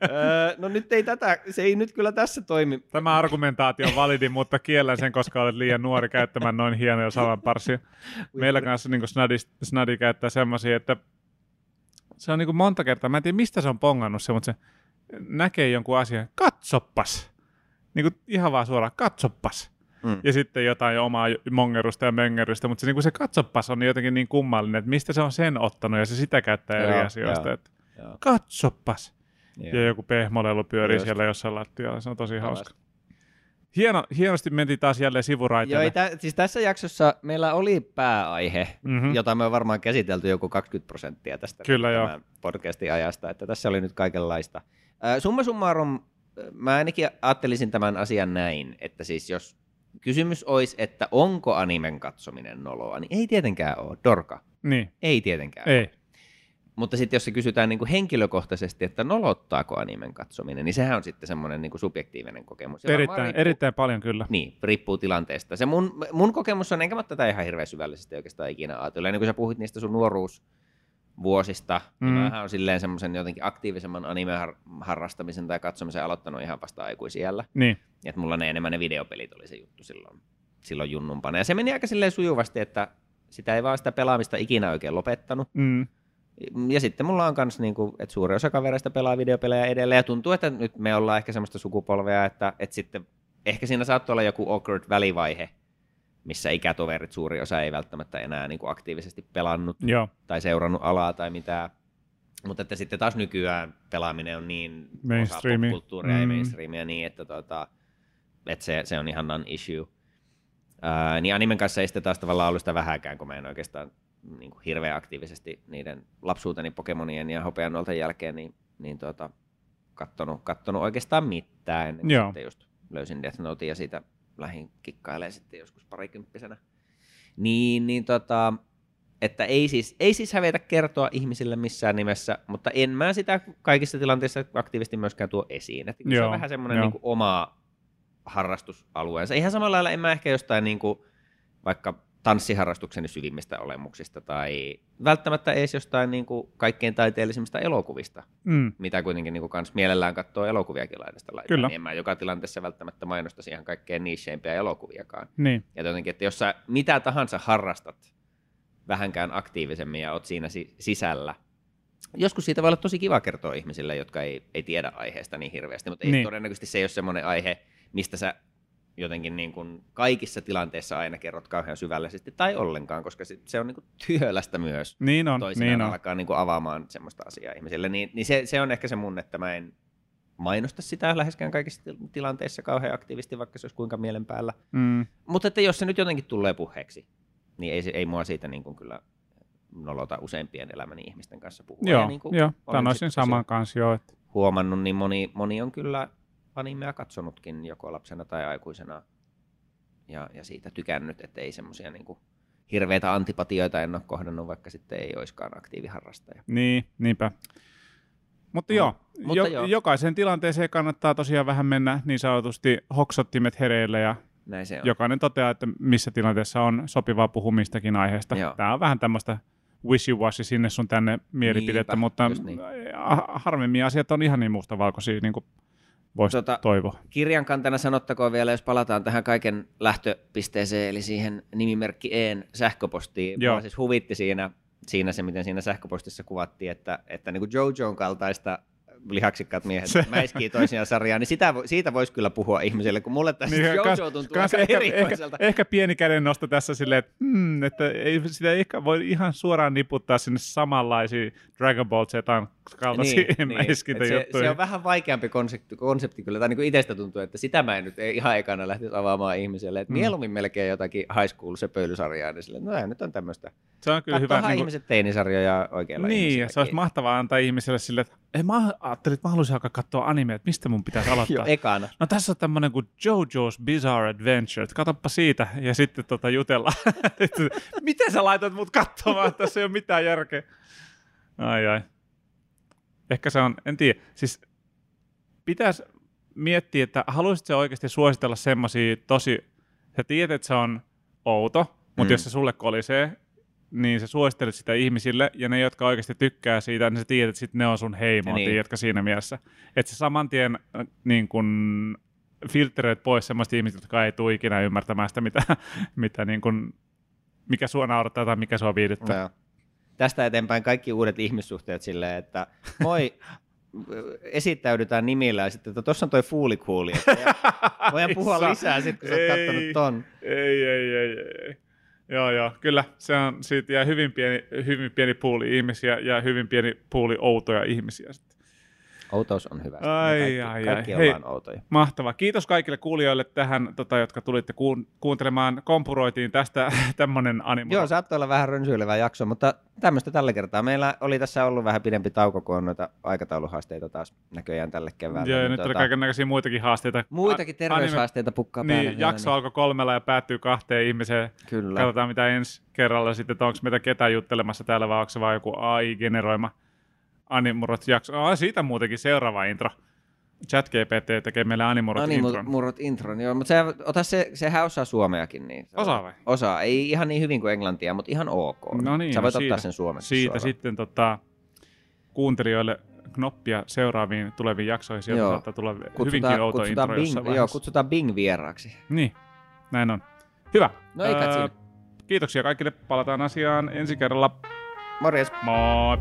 [SPEAKER 1] <laughs> no, no, nyt ei tätä, se ei nyt kyllä tässä toimi.
[SPEAKER 2] Tämä argumentaatio on validi, mutta kiellän sen, koska olet liian nuori käyttämään noin hienoja salanparsia. Meillä kanssa niin Snadi, Snadi käyttää semmoisia, että se on niin kuin monta kertaa, mä en tiedä mistä se on pongannut se, mutta se näkee jonkun asian, katsoppas. Niin kuin ihan vaan suoraan, katsoppas. Mm. Ja sitten jotain omaa mongerusta ja möngerusta, mutta se, niin kuin se katsoppas on jotenkin niin kummallinen, että mistä se on sen ottanut ja se sitä käyttää eri joo, asioista. Joo, että joo. Katsoppas. Joo. Ja joku pehmolelu pyörii Just. siellä jossain lattialla, se on tosi hauska. Hieno, hienosti mentiin taas jälleen sivuraiteille.
[SPEAKER 1] Joo, tä, siis tässä jaksossa meillä oli pääaihe, mm-hmm. jota me on varmaan käsitelty joku 20 prosenttia tästä
[SPEAKER 2] Kyllä, joo.
[SPEAKER 1] podcastin ajasta, että tässä oli nyt kaikenlaista. Äh, summa summarum, mä ainakin ajattelisin tämän asian näin, että siis jos kysymys olisi, että onko animen katsominen noloa, niin ei tietenkään ole. Dorka.
[SPEAKER 2] Niin.
[SPEAKER 1] Ei tietenkään
[SPEAKER 2] Ei.
[SPEAKER 1] Ole. Mutta sitten jos se kysytään niin kuin henkilökohtaisesti, että nolottaako animen katsominen, niin sehän on sitten semmoinen niin kuin subjektiivinen kokemus.
[SPEAKER 2] erittäin, riippuu, erittäin paljon kyllä.
[SPEAKER 1] Niin, riippuu tilanteesta. Se mun, mun kokemus on, enkä mä tätä ihan hirveän syvällisesti oikeastaan ikinä ajatella. Niin kun sä puhuit niistä sun nuoruusvuosista, niin mm. niin mähän on silleen semmoisen jotenkin aktiivisemman anime-harrastamisen tai katsomisen aloittanut ihan vasta aikuisiellä.
[SPEAKER 2] Niin.
[SPEAKER 1] Että mulla ne enemmän ne videopelit oli se juttu silloin, silloin junnumpana. Ja se meni aika silleen sujuvasti, että sitä ei vaan sitä pelaamista ikinä oikein lopettanut.
[SPEAKER 2] Mm.
[SPEAKER 1] Ja sitten mulla on myös, niin kuin, että suuri osa kavereista pelaa videopelejä edelleen, ja tuntuu, että nyt me ollaan ehkä semmoista sukupolvea, että, että sitten ehkä siinä saattoi olla joku awkward välivaihe, missä ikätoverit suuri osa ei välttämättä enää niin kuin aktiivisesti pelannut
[SPEAKER 2] Joo.
[SPEAKER 1] tai seurannut alaa tai mitään. Mutta että sitten taas nykyään pelaaminen on niin osa kulttuuria mm. ja mainstreamia niin, että, tota, että se, se on ihan non-issue. Ää, niin animen kanssa ei sitten taas tavallaan ollut sitä vähäkään, kun mä en oikeastaan niin kuin hirveän aktiivisesti niiden lapsuuteni Pokemonien ja Hopeanuolten jälkeen niin, niin tuota, kattonut, kattonut oikeastaan mitään ennen kuin sitten just löysin Death Note ja siitä lähin kikkailemaan sitten joskus parikymppisenä. Niin, niin tota, että ei siis, ei siis hävetä kertoa ihmisille missään nimessä, mutta en mä sitä kaikissa tilanteissa aktiivisesti myöskään tuo esiin. Että se on vähän semmoinen niin oma harrastusalueensa. Ihan samalla lailla en mä ehkä jostain niin kuin, vaikka tanssiharrastukseni syvimmistä olemuksista tai välttämättä edes jostain niin kuin kaikkein taiteellisimmista elokuvista,
[SPEAKER 2] mm.
[SPEAKER 1] mitä kuitenkin niin kuin kans mielellään katsoo elokuviakin laidasta laittaa.
[SPEAKER 2] Kyllä.
[SPEAKER 1] Niin en mä joka tilanteessa välttämättä mainostaisi ihan kaikkein niisseimpiä elokuviakaan.
[SPEAKER 2] Niin.
[SPEAKER 1] Ja jotenkin, että jos sä mitä tahansa harrastat vähänkään aktiivisemmin ja oot siinä si- sisällä, joskus siitä voi olla tosi kiva kertoa ihmisille, jotka ei, ei tiedä aiheesta niin hirveästi, mutta ei niin. todennäköisesti se ei ole semmoinen aihe, mistä sä jotenkin niin kuin kaikissa tilanteissa aina kerrot kauhean syvällisesti tai ollenkaan, koska se, se on niin kuin työlästä myös.
[SPEAKER 2] Niin on,
[SPEAKER 1] toisinaan
[SPEAKER 2] niin on.
[SPEAKER 1] alkaa niin kuin avaamaan semmoista asiaa ihmisille. Niin, niin se, se, on ehkä se mun, että mä en mainosta sitä läheskään kaikissa tilanteissa kauhean aktiivisesti, vaikka se olisi kuinka mielen päällä.
[SPEAKER 2] Mm.
[SPEAKER 1] Mutta että jos se nyt jotenkin tulee puheeksi, niin ei, ei mua siitä niin kuin kyllä nolota useimpien elämäni ihmisten kanssa puhua.
[SPEAKER 2] Joo,
[SPEAKER 1] ja niin kuin
[SPEAKER 2] joo. sanoisin saman kanssa jo. Että...
[SPEAKER 1] huomannut, niin moni, moni on kyllä animea katsonutkin joko lapsena tai aikuisena ja, ja siitä tykännyt, että ei semmoisia niin hirveitä antipatioita en ole kohdannut, vaikka sitten ei olisikaan aktiiviharrastaja.
[SPEAKER 2] Niin, niinpä. Mutta mm. joo,
[SPEAKER 1] Mutta
[SPEAKER 2] jo,
[SPEAKER 1] joo.
[SPEAKER 2] jokaiseen tilanteeseen kannattaa tosiaan vähän mennä niin sanotusti hoksottimet hereille ja
[SPEAKER 1] Näin se on.
[SPEAKER 2] jokainen toteaa, että missä tilanteessa on sopivaa puhumistakin aiheesta.
[SPEAKER 1] Joo.
[SPEAKER 2] Tämä on vähän tämmöistä wishy-washy sinne sun tänne mielipidettä,
[SPEAKER 1] Niinpä,
[SPEAKER 2] mutta
[SPEAKER 1] niin.
[SPEAKER 2] ha- harvemmin asiat on ihan niin mustavalkoisia, niin kuin voisi
[SPEAKER 1] Tota-
[SPEAKER 2] toivoa.
[SPEAKER 1] Kirjan kantana sanottakoon vielä, jos palataan tähän kaiken lähtöpisteeseen, eli siihen nimimerkki Een sähköpostiin.
[SPEAKER 2] Joo.
[SPEAKER 1] Siis huvitti siinä, siinä se, miten siinä sähköpostissa kuvattiin, että, että niin kuin Jojoon kaltaista lihaksikkaat miehet
[SPEAKER 2] Se-
[SPEAKER 1] mäiskii toisiaan sarjaan, niin sitä, siitä voisi kyllä puhua ihmiselle, kun mulle tässä niin,
[SPEAKER 2] kans-
[SPEAKER 1] Jojo tuntuu
[SPEAKER 2] kans
[SPEAKER 1] aika
[SPEAKER 2] ehkä,
[SPEAKER 1] erikoiselta.
[SPEAKER 2] ehkä, ehkä, pieni kädennosto tässä silleen, että, hmm, että ei, sitä ehkä voi ihan suoraan niputtaa sinne samanlaisia Dragon Ball Zetan kaltaisia niin, <laughs>
[SPEAKER 1] niin. se, se on vähän vaikeampi konsepti, konsepti kyllä, tai niin kuin itsestä tuntuu, että sitä mä en nyt ei ihan ekana lähtisi avaamaan ihmiselle. Et
[SPEAKER 2] Mm.
[SPEAKER 1] Mieluummin melkein jotakin high school söpöilysarjaa, niin sille, no tämä nyt on tämmöistä.
[SPEAKER 2] se on kyllä hyvä.
[SPEAKER 1] Katsotaan
[SPEAKER 2] niin kuin-
[SPEAKER 1] ihmiset teinisarjoja oikealla
[SPEAKER 2] Niin, se olisi mahtavaa antaa ihmiselle sille, että ei, mä ajattelin, että mä haluaisin alkaa katsoa animea, että mistä mun pitäisi <laughs> aloittaa.
[SPEAKER 1] Joo, ekana.
[SPEAKER 2] No tässä on tämmöinen kuin JoJo's Bizarre Adventure, että katsoppa siitä ja sitten tota jutella. Että <laughs> Miten sä laitat mut katsomaan, tässä ei ole mitään järkeä. Ai ai. Ehkä se on, en tiedä, siis pitäisi miettiä, että haluaisitko oikeasti suositella semmosia tosi, sä tiedät, että se on outo, mutta
[SPEAKER 1] Mm.
[SPEAKER 2] jos se sulle kolisee, niin sä suosittelet sitä ihmisille, ja ne, jotka oikeasti tykkää siitä, niin sä tiedät, että sit ne on sun heimo,
[SPEAKER 1] Niin.
[SPEAKER 2] tiedätkö siinä mielessä. Että sä saman tien äh, niin kun, filtteröit pois semmoista ihmistä, jotka ei tule ikinä ymmärtämään sitä, mitä, <laughs> mitä niin kun, mikä sua naurattaa tai mikä sua viihdyttää.
[SPEAKER 1] Joo. Tästä eteenpäin kaikki uudet ihmissuhteet silleen, että moi, esittäydytään nimillä ja sitten, että tuossa on toi fuulikuuli. <laughs> Voidaan puhua
[SPEAKER 2] saa.
[SPEAKER 1] lisää sitten, kun sä oot kattonut ton.
[SPEAKER 2] Ei, ei, ei, ei, ei. Joo, joo, kyllä. Se on, siitä jää hyvin pieni, hyvin pieni puuli ihmisiä ja hyvin pieni puuli outoja ihmisiä. Sitten.
[SPEAKER 1] Outous on hyvä.
[SPEAKER 2] Ai,
[SPEAKER 1] kaikki,
[SPEAKER 2] ai,
[SPEAKER 1] kaikki
[SPEAKER 2] ai. Hei.
[SPEAKER 1] outoja.
[SPEAKER 2] Mahtavaa. Kiitos kaikille kuulijoille tähän, tota, jotka tulitte kuun, kuuntelemaan. Kompuroitiin tästä <laughs> tämmönen animo.
[SPEAKER 1] Joo, saattoi olla vähän rönsyilevä jakso, mutta tämmöistä tällä kertaa. Meillä oli tässä ollut vähän pidempi tauko, kun on noita aikatauluhaasteita taas näköjään tälle keväälle.
[SPEAKER 2] Joo,
[SPEAKER 1] Niin
[SPEAKER 2] nyt oli
[SPEAKER 1] tota,
[SPEAKER 2] kaiken näköisiä muitakin haasteita.
[SPEAKER 1] Muitakin terveyshaasteita pukkaa
[SPEAKER 2] Anime,
[SPEAKER 1] päälle.
[SPEAKER 2] niin, jakso alkoi kolmella ja päättyy kahteen ihmiseen.
[SPEAKER 1] Kyllä.
[SPEAKER 2] Katsotaan mitä ensi kerralla sitten, että onko meitä ketään juttelemassa täällä vai onko se vaan joku AI-generoima Animurot jakso. Oh, siitä muutenkin seuraava intro. ChatGPT tekee meille Animurot intron.
[SPEAKER 1] Animurrot intron, joo, mutta se, ota se, sehän osaa suomeakin. Niin se
[SPEAKER 2] Osaa vai?
[SPEAKER 1] Osaa, ei ihan niin hyvin kuin englantia, mutta ihan ok.
[SPEAKER 2] No niin,
[SPEAKER 1] Sä voit
[SPEAKER 2] no
[SPEAKER 1] ottaa
[SPEAKER 2] siitä-
[SPEAKER 1] sen suomeksi
[SPEAKER 2] Siitä
[SPEAKER 1] suoraan.
[SPEAKER 2] sitten tota, kuuntelijoille knoppia seuraaviin tuleviin jaksoihin. Sieltä
[SPEAKER 1] Joo.
[SPEAKER 2] saattaa tulla hyvinkin outo
[SPEAKER 1] kutsutaan
[SPEAKER 2] intro
[SPEAKER 1] Bing, joo,
[SPEAKER 2] vaiheessa.
[SPEAKER 1] kutsutaan Bing vieraaksi.
[SPEAKER 2] Niin, näin on. Hyvä.
[SPEAKER 1] No ei siinä.
[SPEAKER 2] Kiitoksia kaikille. Palataan asiaan ensi kerralla.
[SPEAKER 1] Morjes.
[SPEAKER 2] Moi!